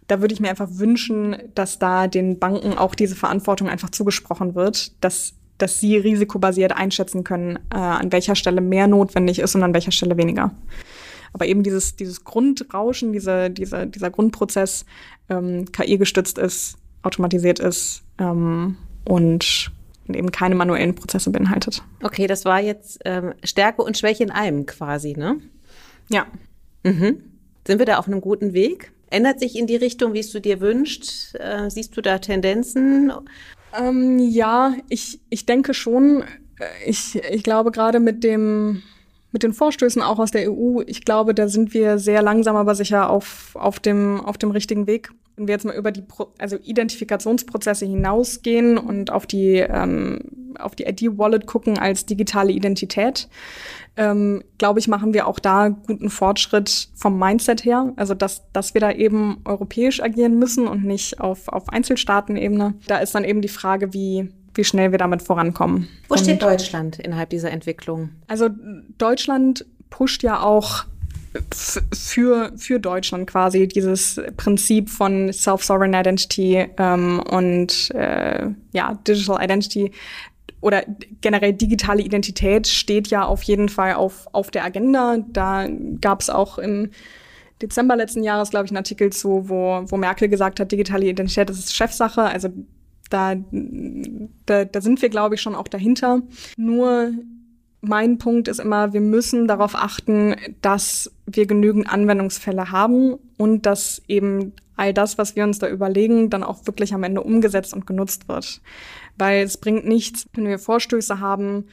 da würde ich mir einfach wünschen, dass da den Banken auch diese Verantwortung einfach zugesprochen wird, dass, dass sie risikobasiert einschätzen können, äh, an welcher Stelle mehr notwendig ist und an welcher Stelle weniger. Aber eben dieses, dieses Grundrauschen, diese, diese, dieser Grundprozess ähm, KI-gestützt ist, automatisiert ist ähm, und eben keine manuellen Prozesse beinhaltet. Okay, das war jetzt ähm, Stärke und Schwäche in einem quasi, ne? Ja. Mhm. Sind wir da auf einem guten Weg? Ändert sich in die Richtung, wie es du dir wünscht? Äh, siehst du da Tendenzen? Ähm, ja, ich, ich denke schon. Äh, ich, ich glaube gerade mit dem mit den Vorstößen auch aus der EU, ich glaube, da sind wir sehr langsam, aber sicher auf, auf, dem, auf dem richtigen Weg. Wenn wir jetzt mal über die Pro also Identifikationsprozesse hinausgehen und auf die, ähm, auf die ID-Wallet gucken als digitale Identität, ähm, glaube ich, machen wir auch da guten Fortschritt vom Mindset her. Also, dass, dass wir da eben europäisch agieren müssen und nicht auf, auf Einzelstaatenebene. Da ist dann eben die Frage, wie, wie schnell wir damit vorankommen. Wo steht Deutschland innerhalb dieser Entwicklung? Also, Deutschland pusht ja auch für, für Deutschland quasi dieses Prinzip von Self-Sovereign Identity ähm, und äh, ja, Digital Identity oder generell digitale Identität steht ja auf jeden Fall auf, auf der Agenda. Da gab es auch im Dezember letzten Jahres, glaube ich, einen Artikel zu, wo, wo Merkel gesagt hat, digitale Identität ist Chefsache. Also da, da, da sind wir, glaube ich, schon auch dahinter. Nur mein Punkt ist immer, wir müssen darauf achten, dass wir genügend Anwendungsfälle haben und dass eben all das, was wir uns da überlegen, dann auch wirklich am Ende umgesetzt und genutzt wird. Weil es bringt nichts, wenn wir Vorstöße haben,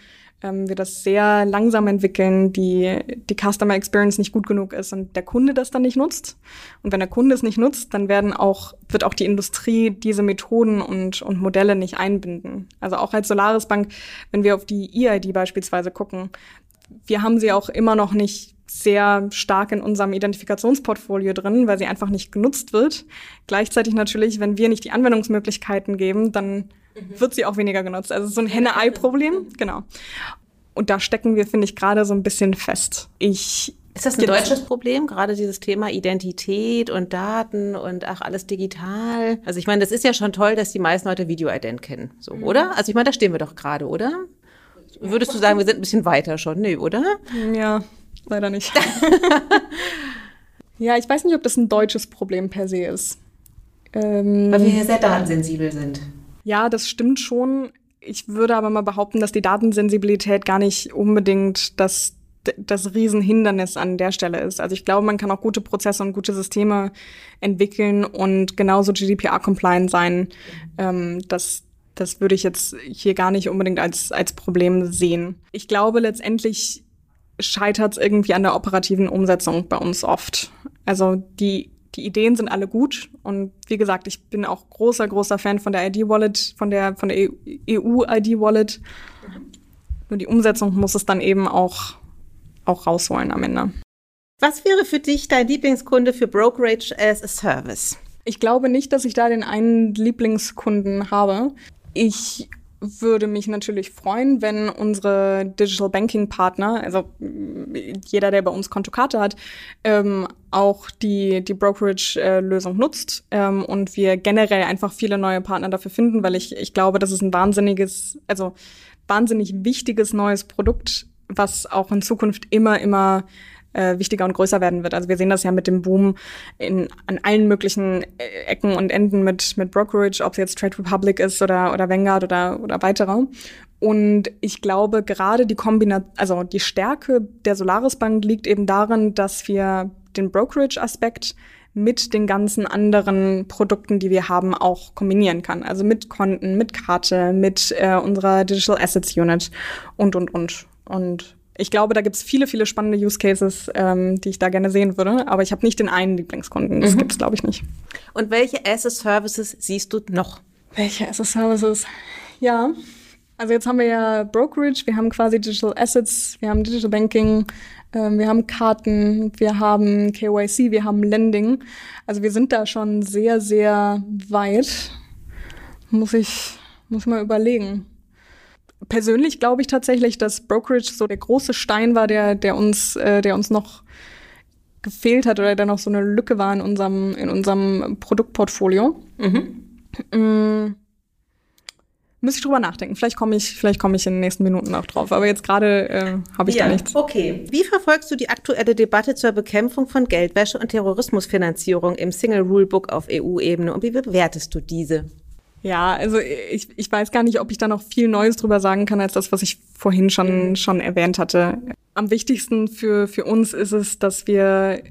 ähm, wir das sehr langsam entwickeln, die, die Customer Experience nicht gut genug ist und der Kunde das dann nicht nutzt. Und wenn der Kunde es nicht nutzt, dann werden auch, wird auch die Industrie diese Methoden und, und Modelle nicht einbinden. Also auch als Solaris Bank, wenn wir auf die EID beispielsweise gucken, wir haben sie auch immer noch nicht sehr stark in unserem Identifikationsportfolio drin, weil sie einfach nicht genutzt wird. Gleichzeitig natürlich, wenn wir nicht die Anwendungsmöglichkeiten geben, dann. Wird sie auch weniger genutzt. Also so ein Henne-Ei-Problem, genau. Und da stecken wir, finde ich, gerade so ein bisschen fest. Ich ist das ein deutsches Problem, gerade dieses Thema Identität und Daten und ach, alles digital? Also ich meine, das ist ja schon toll, dass die meisten Leute Video-Ident kennen, so, mhm. oder? Also ich meine, da stehen wir doch gerade, oder? Würdest du sagen, wir sind ein bisschen weiter schon? Nee, oder? Ja, leider nicht. ja, ich weiß nicht, ob das ein deutsches Problem per se ist. Ähm, Weil wir hier sehr datensensibel sind. Ja, das stimmt schon. Ich würde aber mal behaupten, dass die Datensensibilität gar nicht unbedingt das, das Riesenhindernis an der Stelle ist. Also ich glaube, man kann auch gute Prozesse und gute Systeme entwickeln und genauso GDPR-compliant sein. Ähm, das, das würde ich jetzt hier gar nicht unbedingt als, als Problem sehen. Ich glaube, letztendlich scheitert es irgendwie an der operativen Umsetzung bei uns oft. Also die die Ideen sind alle gut und wie gesagt, ich bin auch großer, großer Fan von der ID-Wallet, von der, von der EU-ID-Wallet. Nur die Umsetzung muss es dann eben auch, auch rausholen am Ende. Was wäre für dich dein Lieblingskunde für Brokerage as a Service? Ich glaube nicht, dass ich da den einen Lieblingskunden habe. Ich würde mich natürlich freuen, wenn unsere Digital Banking Partner, also jeder, der bei uns Kontokarte hat, ähm, auch die, die Brokerage-Lösung nutzt ähm, und wir generell einfach viele neue Partner dafür finden, weil ich, ich glaube, das ist ein wahnsinniges, also wahnsinnig wichtiges neues Produkt, was auch in Zukunft immer, immer äh, wichtiger und größer werden wird. Also wir sehen das ja mit dem Boom in, an allen möglichen äh, Ecken und Enden mit, mit Brokerage, ob es jetzt Trade Republic ist oder, oder Vanguard oder, oder weitere. Und ich glaube, gerade die Kombination, also die Stärke der Solaris Bank liegt eben darin, dass wir den Brokerage-Aspekt mit den ganzen anderen Produkten, die wir haben, auch kombinieren kann. Also mit Konten, mit Karte, mit äh, unserer Digital Assets Unit und, und, und. Und ich glaube, da gibt es viele, viele spannende Use Cases, ähm, die ich da gerne sehen würde. Aber ich habe nicht den einen Lieblingskunden. Das mhm. gibt es, glaube ich, nicht. Und welche Asset-Services siehst du noch? Welche Asset-Services? Ja, also jetzt haben wir ja Brokerage, wir haben quasi Digital Assets, wir haben Digital Banking, äh, wir haben Karten, wir haben KYC, wir haben Lending. Also wir sind da schon sehr, sehr weit. Muss ich, muss mal überlegen persönlich glaube ich tatsächlich, dass Brokerage so der große Stein war, der, der uns, äh, der uns noch gefehlt hat oder der noch so eine Lücke war in unserem, in unserem Produktportfolio. Mhm. Mm. Müsste ich drüber nachdenken. Vielleicht komme ich, vielleicht komme ich in den nächsten Minuten auch drauf. Aber jetzt gerade äh, habe ich ja, da nichts. Okay. Wie verfolgst du die aktuelle Debatte zur Bekämpfung von Geldwäsche und Terrorismusfinanzierung im Single Rulebook auf EU-Ebene und wie bewertest du diese? Ja, also ich, ich weiß gar nicht, ob ich da noch viel Neues drüber sagen kann, als das, was ich vorhin schon, mhm. schon erwähnt hatte. Am wichtigsten für, für uns ist es, dass wir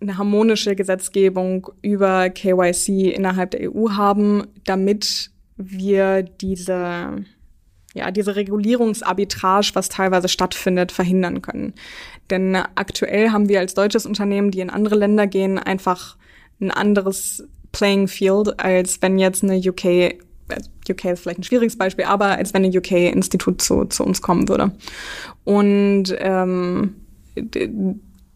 eine harmonische Gesetzgebung über KYC innerhalb der EU haben, damit wir diese, ja, diese Regulierungsarbitrage, was teilweise stattfindet, verhindern können. Denn aktuell haben wir als deutsches Unternehmen, die in andere Länder gehen, einfach ein anderes Playing Field, als wenn jetzt eine UK, äh, UK ist vielleicht ein schwieriges Beispiel, aber als wenn ein UK-Institut zu, zu uns kommen würde. Und ähm,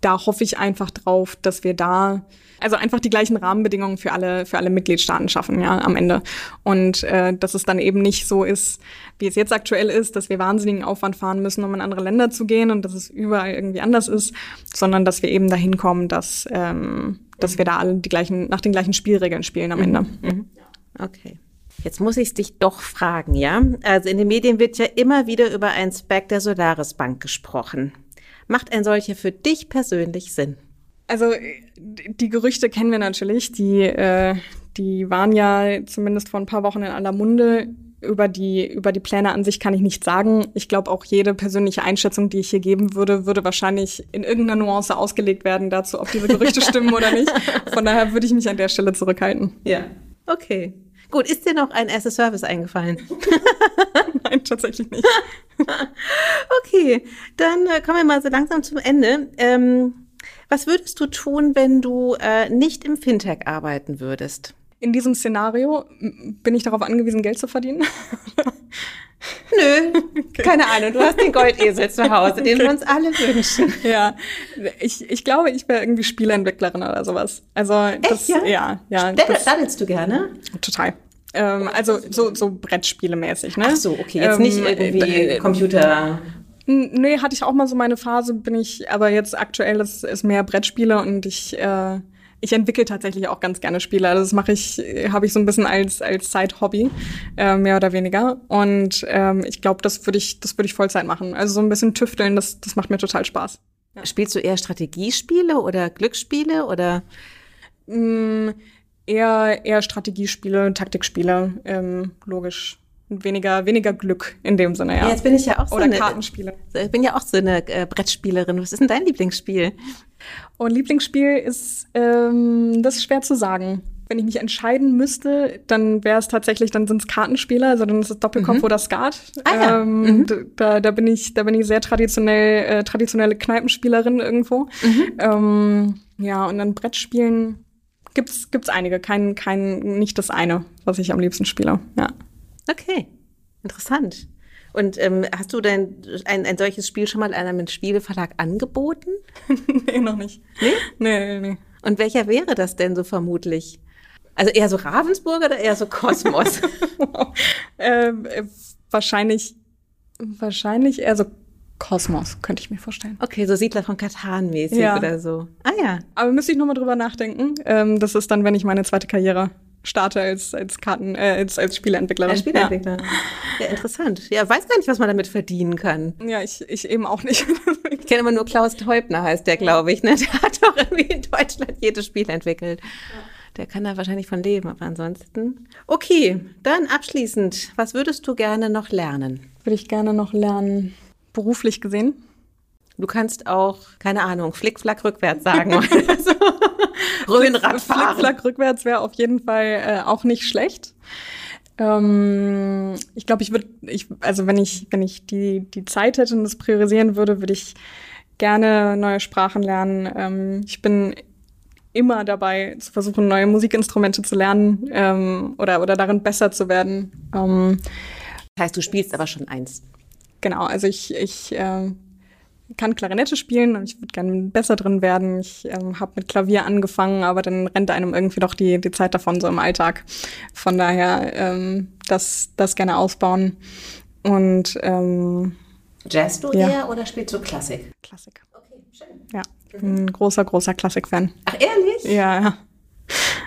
da hoffe ich einfach drauf, dass wir da also einfach die gleichen Rahmenbedingungen für alle für alle Mitgliedstaaten schaffen, ja, am Ende. Und äh, dass es dann eben nicht so ist, wie es jetzt aktuell ist, dass wir wahnsinnigen Aufwand fahren müssen, um in andere Länder zu gehen und dass es überall irgendwie anders ist, sondern dass wir eben dahin kommen, dass ähm, dass wir da alle die gleichen nach den gleichen Spielregeln spielen am Ende. Mhm. Okay. Jetzt muss ich dich doch fragen, ja? Also in den Medien wird ja immer wieder über ein Spec der Solaris Bank gesprochen. Macht ein solcher für dich persönlich Sinn? Also die Gerüchte kennen wir natürlich. Die, äh, die waren ja zumindest vor ein paar Wochen in aller Munde. Über die, über die Pläne an sich kann ich nichts sagen. Ich glaube, auch jede persönliche Einschätzung, die ich hier geben würde, würde wahrscheinlich in irgendeiner Nuance ausgelegt werden dazu, ob diese Gerüchte stimmen oder nicht. Von daher würde ich mich an der Stelle zurückhalten. Ja. Okay. Gut, ist dir noch ein erstes Service eingefallen? Nein, tatsächlich nicht. okay, dann äh, kommen wir mal so langsam zum Ende. Ähm, was würdest du tun, wenn du äh, nicht im Fintech arbeiten würdest? In diesem Szenario bin ich darauf angewiesen, Geld zu verdienen? Nö, okay. keine Ahnung. Du hast den Goldesel zu Hause, den okay. wir uns alle wünschen. Ja, ich, ich glaube, ich wäre irgendwie Spieleentwicklerin oder sowas. Also das, Echt, ja, ja. ja das, daddelst du gerne? Total. Ähm, also so, so Brettspiele-mäßig, ne? Ach so, okay. Jetzt ähm, nicht irgendwie äh, Computer. Nee, hatte ich auch mal so meine Phase, bin ich, aber jetzt aktuell ist, ist mehr Brettspiele und ich, äh, ich entwickle tatsächlich auch ganz gerne Spiele. Also das mache ich, habe ich so ein bisschen als, als Side-Hobby, äh, mehr oder weniger. Und ähm, ich glaube, das würde ich, das würde ich Vollzeit machen. Also so ein bisschen tüfteln, das, das macht mir total Spaß. Ja. Spielst du eher Strategiespiele oder Glücksspiele oder? Mm, eher, eher Strategiespiele, Taktikspiele, ähm, logisch weniger, weniger Glück in dem Sinne, ja. ja jetzt bin ich ja auch so Oder eine, Kartenspiele. Ich bin ja auch so eine äh, Brettspielerin. Was ist denn dein Lieblingsspiel? Und Lieblingsspiel ist, ähm, das ist schwer zu sagen. Wenn ich mich entscheiden müsste, dann wäre es tatsächlich, dann sind es Kartenspiele, also dann ist es Doppelkopf mhm. oder Skat. Ah, ja. ähm, mhm. da, da bin ich, da bin ich sehr traditionell, äh, traditionelle Kneipenspielerin irgendwo. Mhm. Ähm, ja, und dann Brettspielen gibt's, gibt's einige. Kein, kein, nicht das eine, was ich am liebsten spiele. Ja. Okay, interessant. Und ähm, hast du denn ein, ein solches Spiel schon mal einem Spieleverlag angeboten? nee, noch nicht. Nee? Nee, nee, nee. Und welcher wäre das denn so vermutlich? Also eher so Ravensburger oder eher so Kosmos? ähm, äh, wahrscheinlich, wahrscheinlich eher so Kosmos, könnte ich mir vorstellen. Okay, so Siedler von Katan mäßig ja. oder so. Ah ja. Aber müsste ich nochmal drüber nachdenken. Ähm, das ist dann, wenn ich meine zweite Karriere starte als, als Karten, äh, als, als Spieleentwicklerin. Als Spieleentwickler. Ja. ja. interessant. Ja, weiß gar nicht, was man damit verdienen kann. Ja, ich, ich eben auch nicht. ich kenne immer nur Klaus Teubner, heißt der, glaube ich. Ne? Der hat doch irgendwie in Deutschland jedes Spiel entwickelt. Der kann da wahrscheinlich von leben, aber ansonsten. Okay, dann abschließend, was würdest du gerne noch lernen? Würde ich gerne noch lernen, beruflich gesehen. Du kannst auch, keine Ahnung, Flickflack rückwärts sagen. so. Röhnrad fahren. Flickflack rückwärts wäre auf jeden Fall äh, auch nicht schlecht. Ähm, ich glaube, ich würde, ich, also wenn ich, wenn ich die, die Zeit hätte und das priorisieren würde, würde ich gerne neue Sprachen lernen. Ähm, ich bin immer dabei zu versuchen, neue Musikinstrumente zu lernen ähm, oder, oder darin besser zu werden. Ähm, das heißt, du spielst aber schon eins. Genau, also ich, ich äh, kann Klarinette spielen und ich würde gerne besser drin werden. Ich ähm, habe mit Klavier angefangen, aber dann rennt einem irgendwie doch die, die Zeit davon so im Alltag. Von daher ähm, das, das gerne ausbauen. Und ähm, Jazz du ja. eher oder spielst du Klassik? Klassik. Okay, schön. Ja, ich bin ein großer, großer Klassik-Fan. Ach, ehrlich? Ja, ja.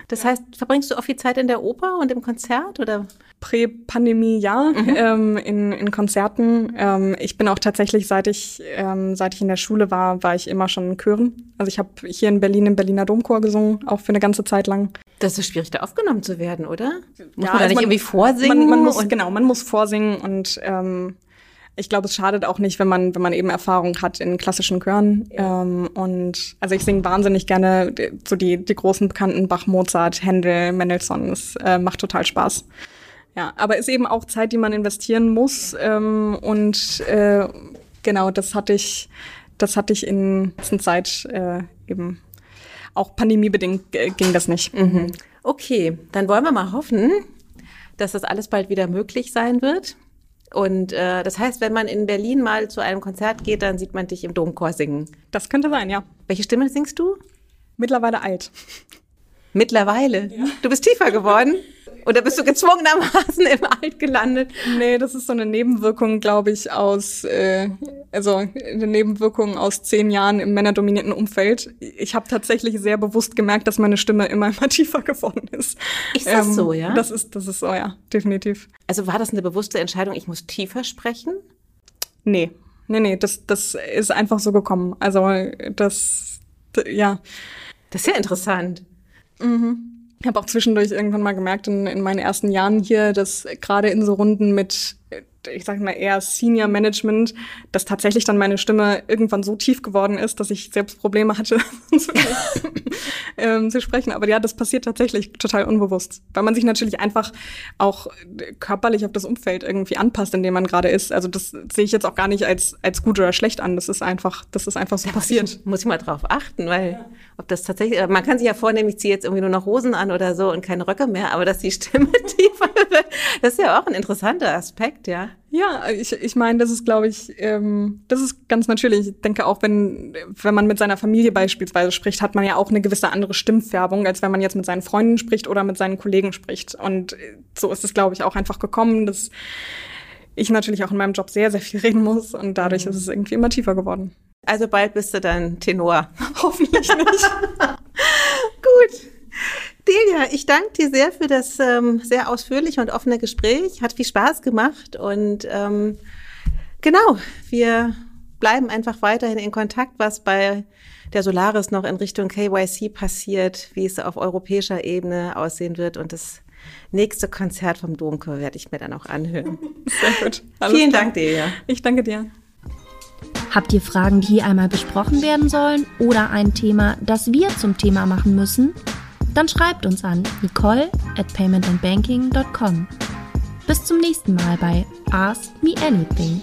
Das heißt, verbringst du auch viel Zeit in der Oper und im Konzert oder? Prä-Pandemie ja, mhm. ähm, in, in Konzerten. Ähm, ich bin auch tatsächlich, seit ich, ähm, seit ich in der Schule war, war ich immer schon in Chören. Also ich habe hier in Berlin im Berliner Domchor gesungen, auch für eine ganze Zeit lang. Das ist schwierig, da aufgenommen zu werden, oder? Muss ja, man da also nicht man, irgendwie vorsingen? Man, man muss, genau, man muss vorsingen und ähm, ich glaube, es schadet auch nicht, wenn man, wenn man eben Erfahrung hat in klassischen Chören. Ja. Ähm, und also ich singe wahnsinnig gerne so die, die großen bekannten Bach, Mozart, Händel, Mendelssohn. Es äh, macht total Spaß. Ja, aber ist eben auch Zeit, die man investieren muss. Ähm, und äh, genau, das hatte ich, das hatte ich in letzter Zeit äh, eben auch pandemiebedingt äh, ging das nicht. Mhm. Okay, dann wollen wir mal hoffen, dass das alles bald wieder möglich sein wird. Und äh, das heißt, wenn man in Berlin mal zu einem Konzert geht, dann sieht man dich im Domchor singen. Das könnte sein, ja. Welche Stimme singst du? Mittlerweile alt. Mittlerweile? Ja. Du bist tiefer geworden? Oder bist du gezwungenermaßen im Alt gelandet? Nee, das ist so eine Nebenwirkung, glaube ich, aus, äh, also eine Nebenwirkung aus zehn Jahren im männerdominierten Umfeld. Ich habe tatsächlich sehr bewusst gemerkt, dass meine Stimme immer, immer tiefer geworden ist. Ist das ähm, so, ja? Das ist, das ist so, ja, definitiv. Also war das eine bewusste Entscheidung, ich muss tiefer sprechen? Nee, nee, nee, das, das ist einfach so gekommen. Also das, ja. Das ist ja interessant. Mhm. Ich habe auch zwischendurch irgendwann mal gemerkt in, in meinen ersten Jahren hier, dass gerade in so Runden mit ich sage mal eher Senior Management, dass tatsächlich dann meine Stimme irgendwann so tief geworden ist, dass ich selbst Probleme hatte zu, ähm, zu sprechen. Aber ja, das passiert tatsächlich total unbewusst, weil man sich natürlich einfach auch körperlich auf das Umfeld irgendwie anpasst, in dem man gerade ist. Also das sehe ich jetzt auch gar nicht als als gut oder schlecht an. Das ist einfach, das ist einfach so ja, passiert. Ich, muss ich mal drauf achten, weil ja. ob das tatsächlich, man kann sich ja vornehmen, ich ziehe jetzt irgendwie nur noch Hosen an oder so und keine Röcke mehr, aber dass die Stimme tiefer das ist ja auch ein interessanter Aspekt, ja. Ja, ich, ich meine, das ist, glaube ich, ähm, das ist ganz natürlich. Ich denke auch, wenn, wenn man mit seiner Familie beispielsweise spricht, hat man ja auch eine gewisse andere Stimmfärbung, als wenn man jetzt mit seinen Freunden spricht oder mit seinen Kollegen spricht. Und so ist es, glaube ich, auch einfach gekommen, dass ich natürlich auch in meinem Job sehr, sehr viel reden muss und dadurch mhm. ist es irgendwie immer tiefer geworden. Also bald bist du dann Tenor. Hoffentlich nicht. Gut. Delia, ich danke dir sehr für das ähm, sehr ausführliche und offene Gespräch. Hat viel Spaß gemacht und ähm, genau, wir bleiben einfach weiterhin in Kontakt, was bei der Solaris noch in Richtung KYC passiert, wie es auf europäischer Ebene aussehen wird und das nächste Konzert vom Domchor werde ich mir dann auch anhören. Sehr gut. Alles Vielen klar. Dank, Delia. Ich danke dir. Habt ihr Fragen, die hier einmal besprochen werden sollen oder ein Thema, das wir zum Thema machen müssen? Dann schreibt uns an nicole at paymentandbanking.com. Bis zum nächsten Mal bei Ask Me Anything.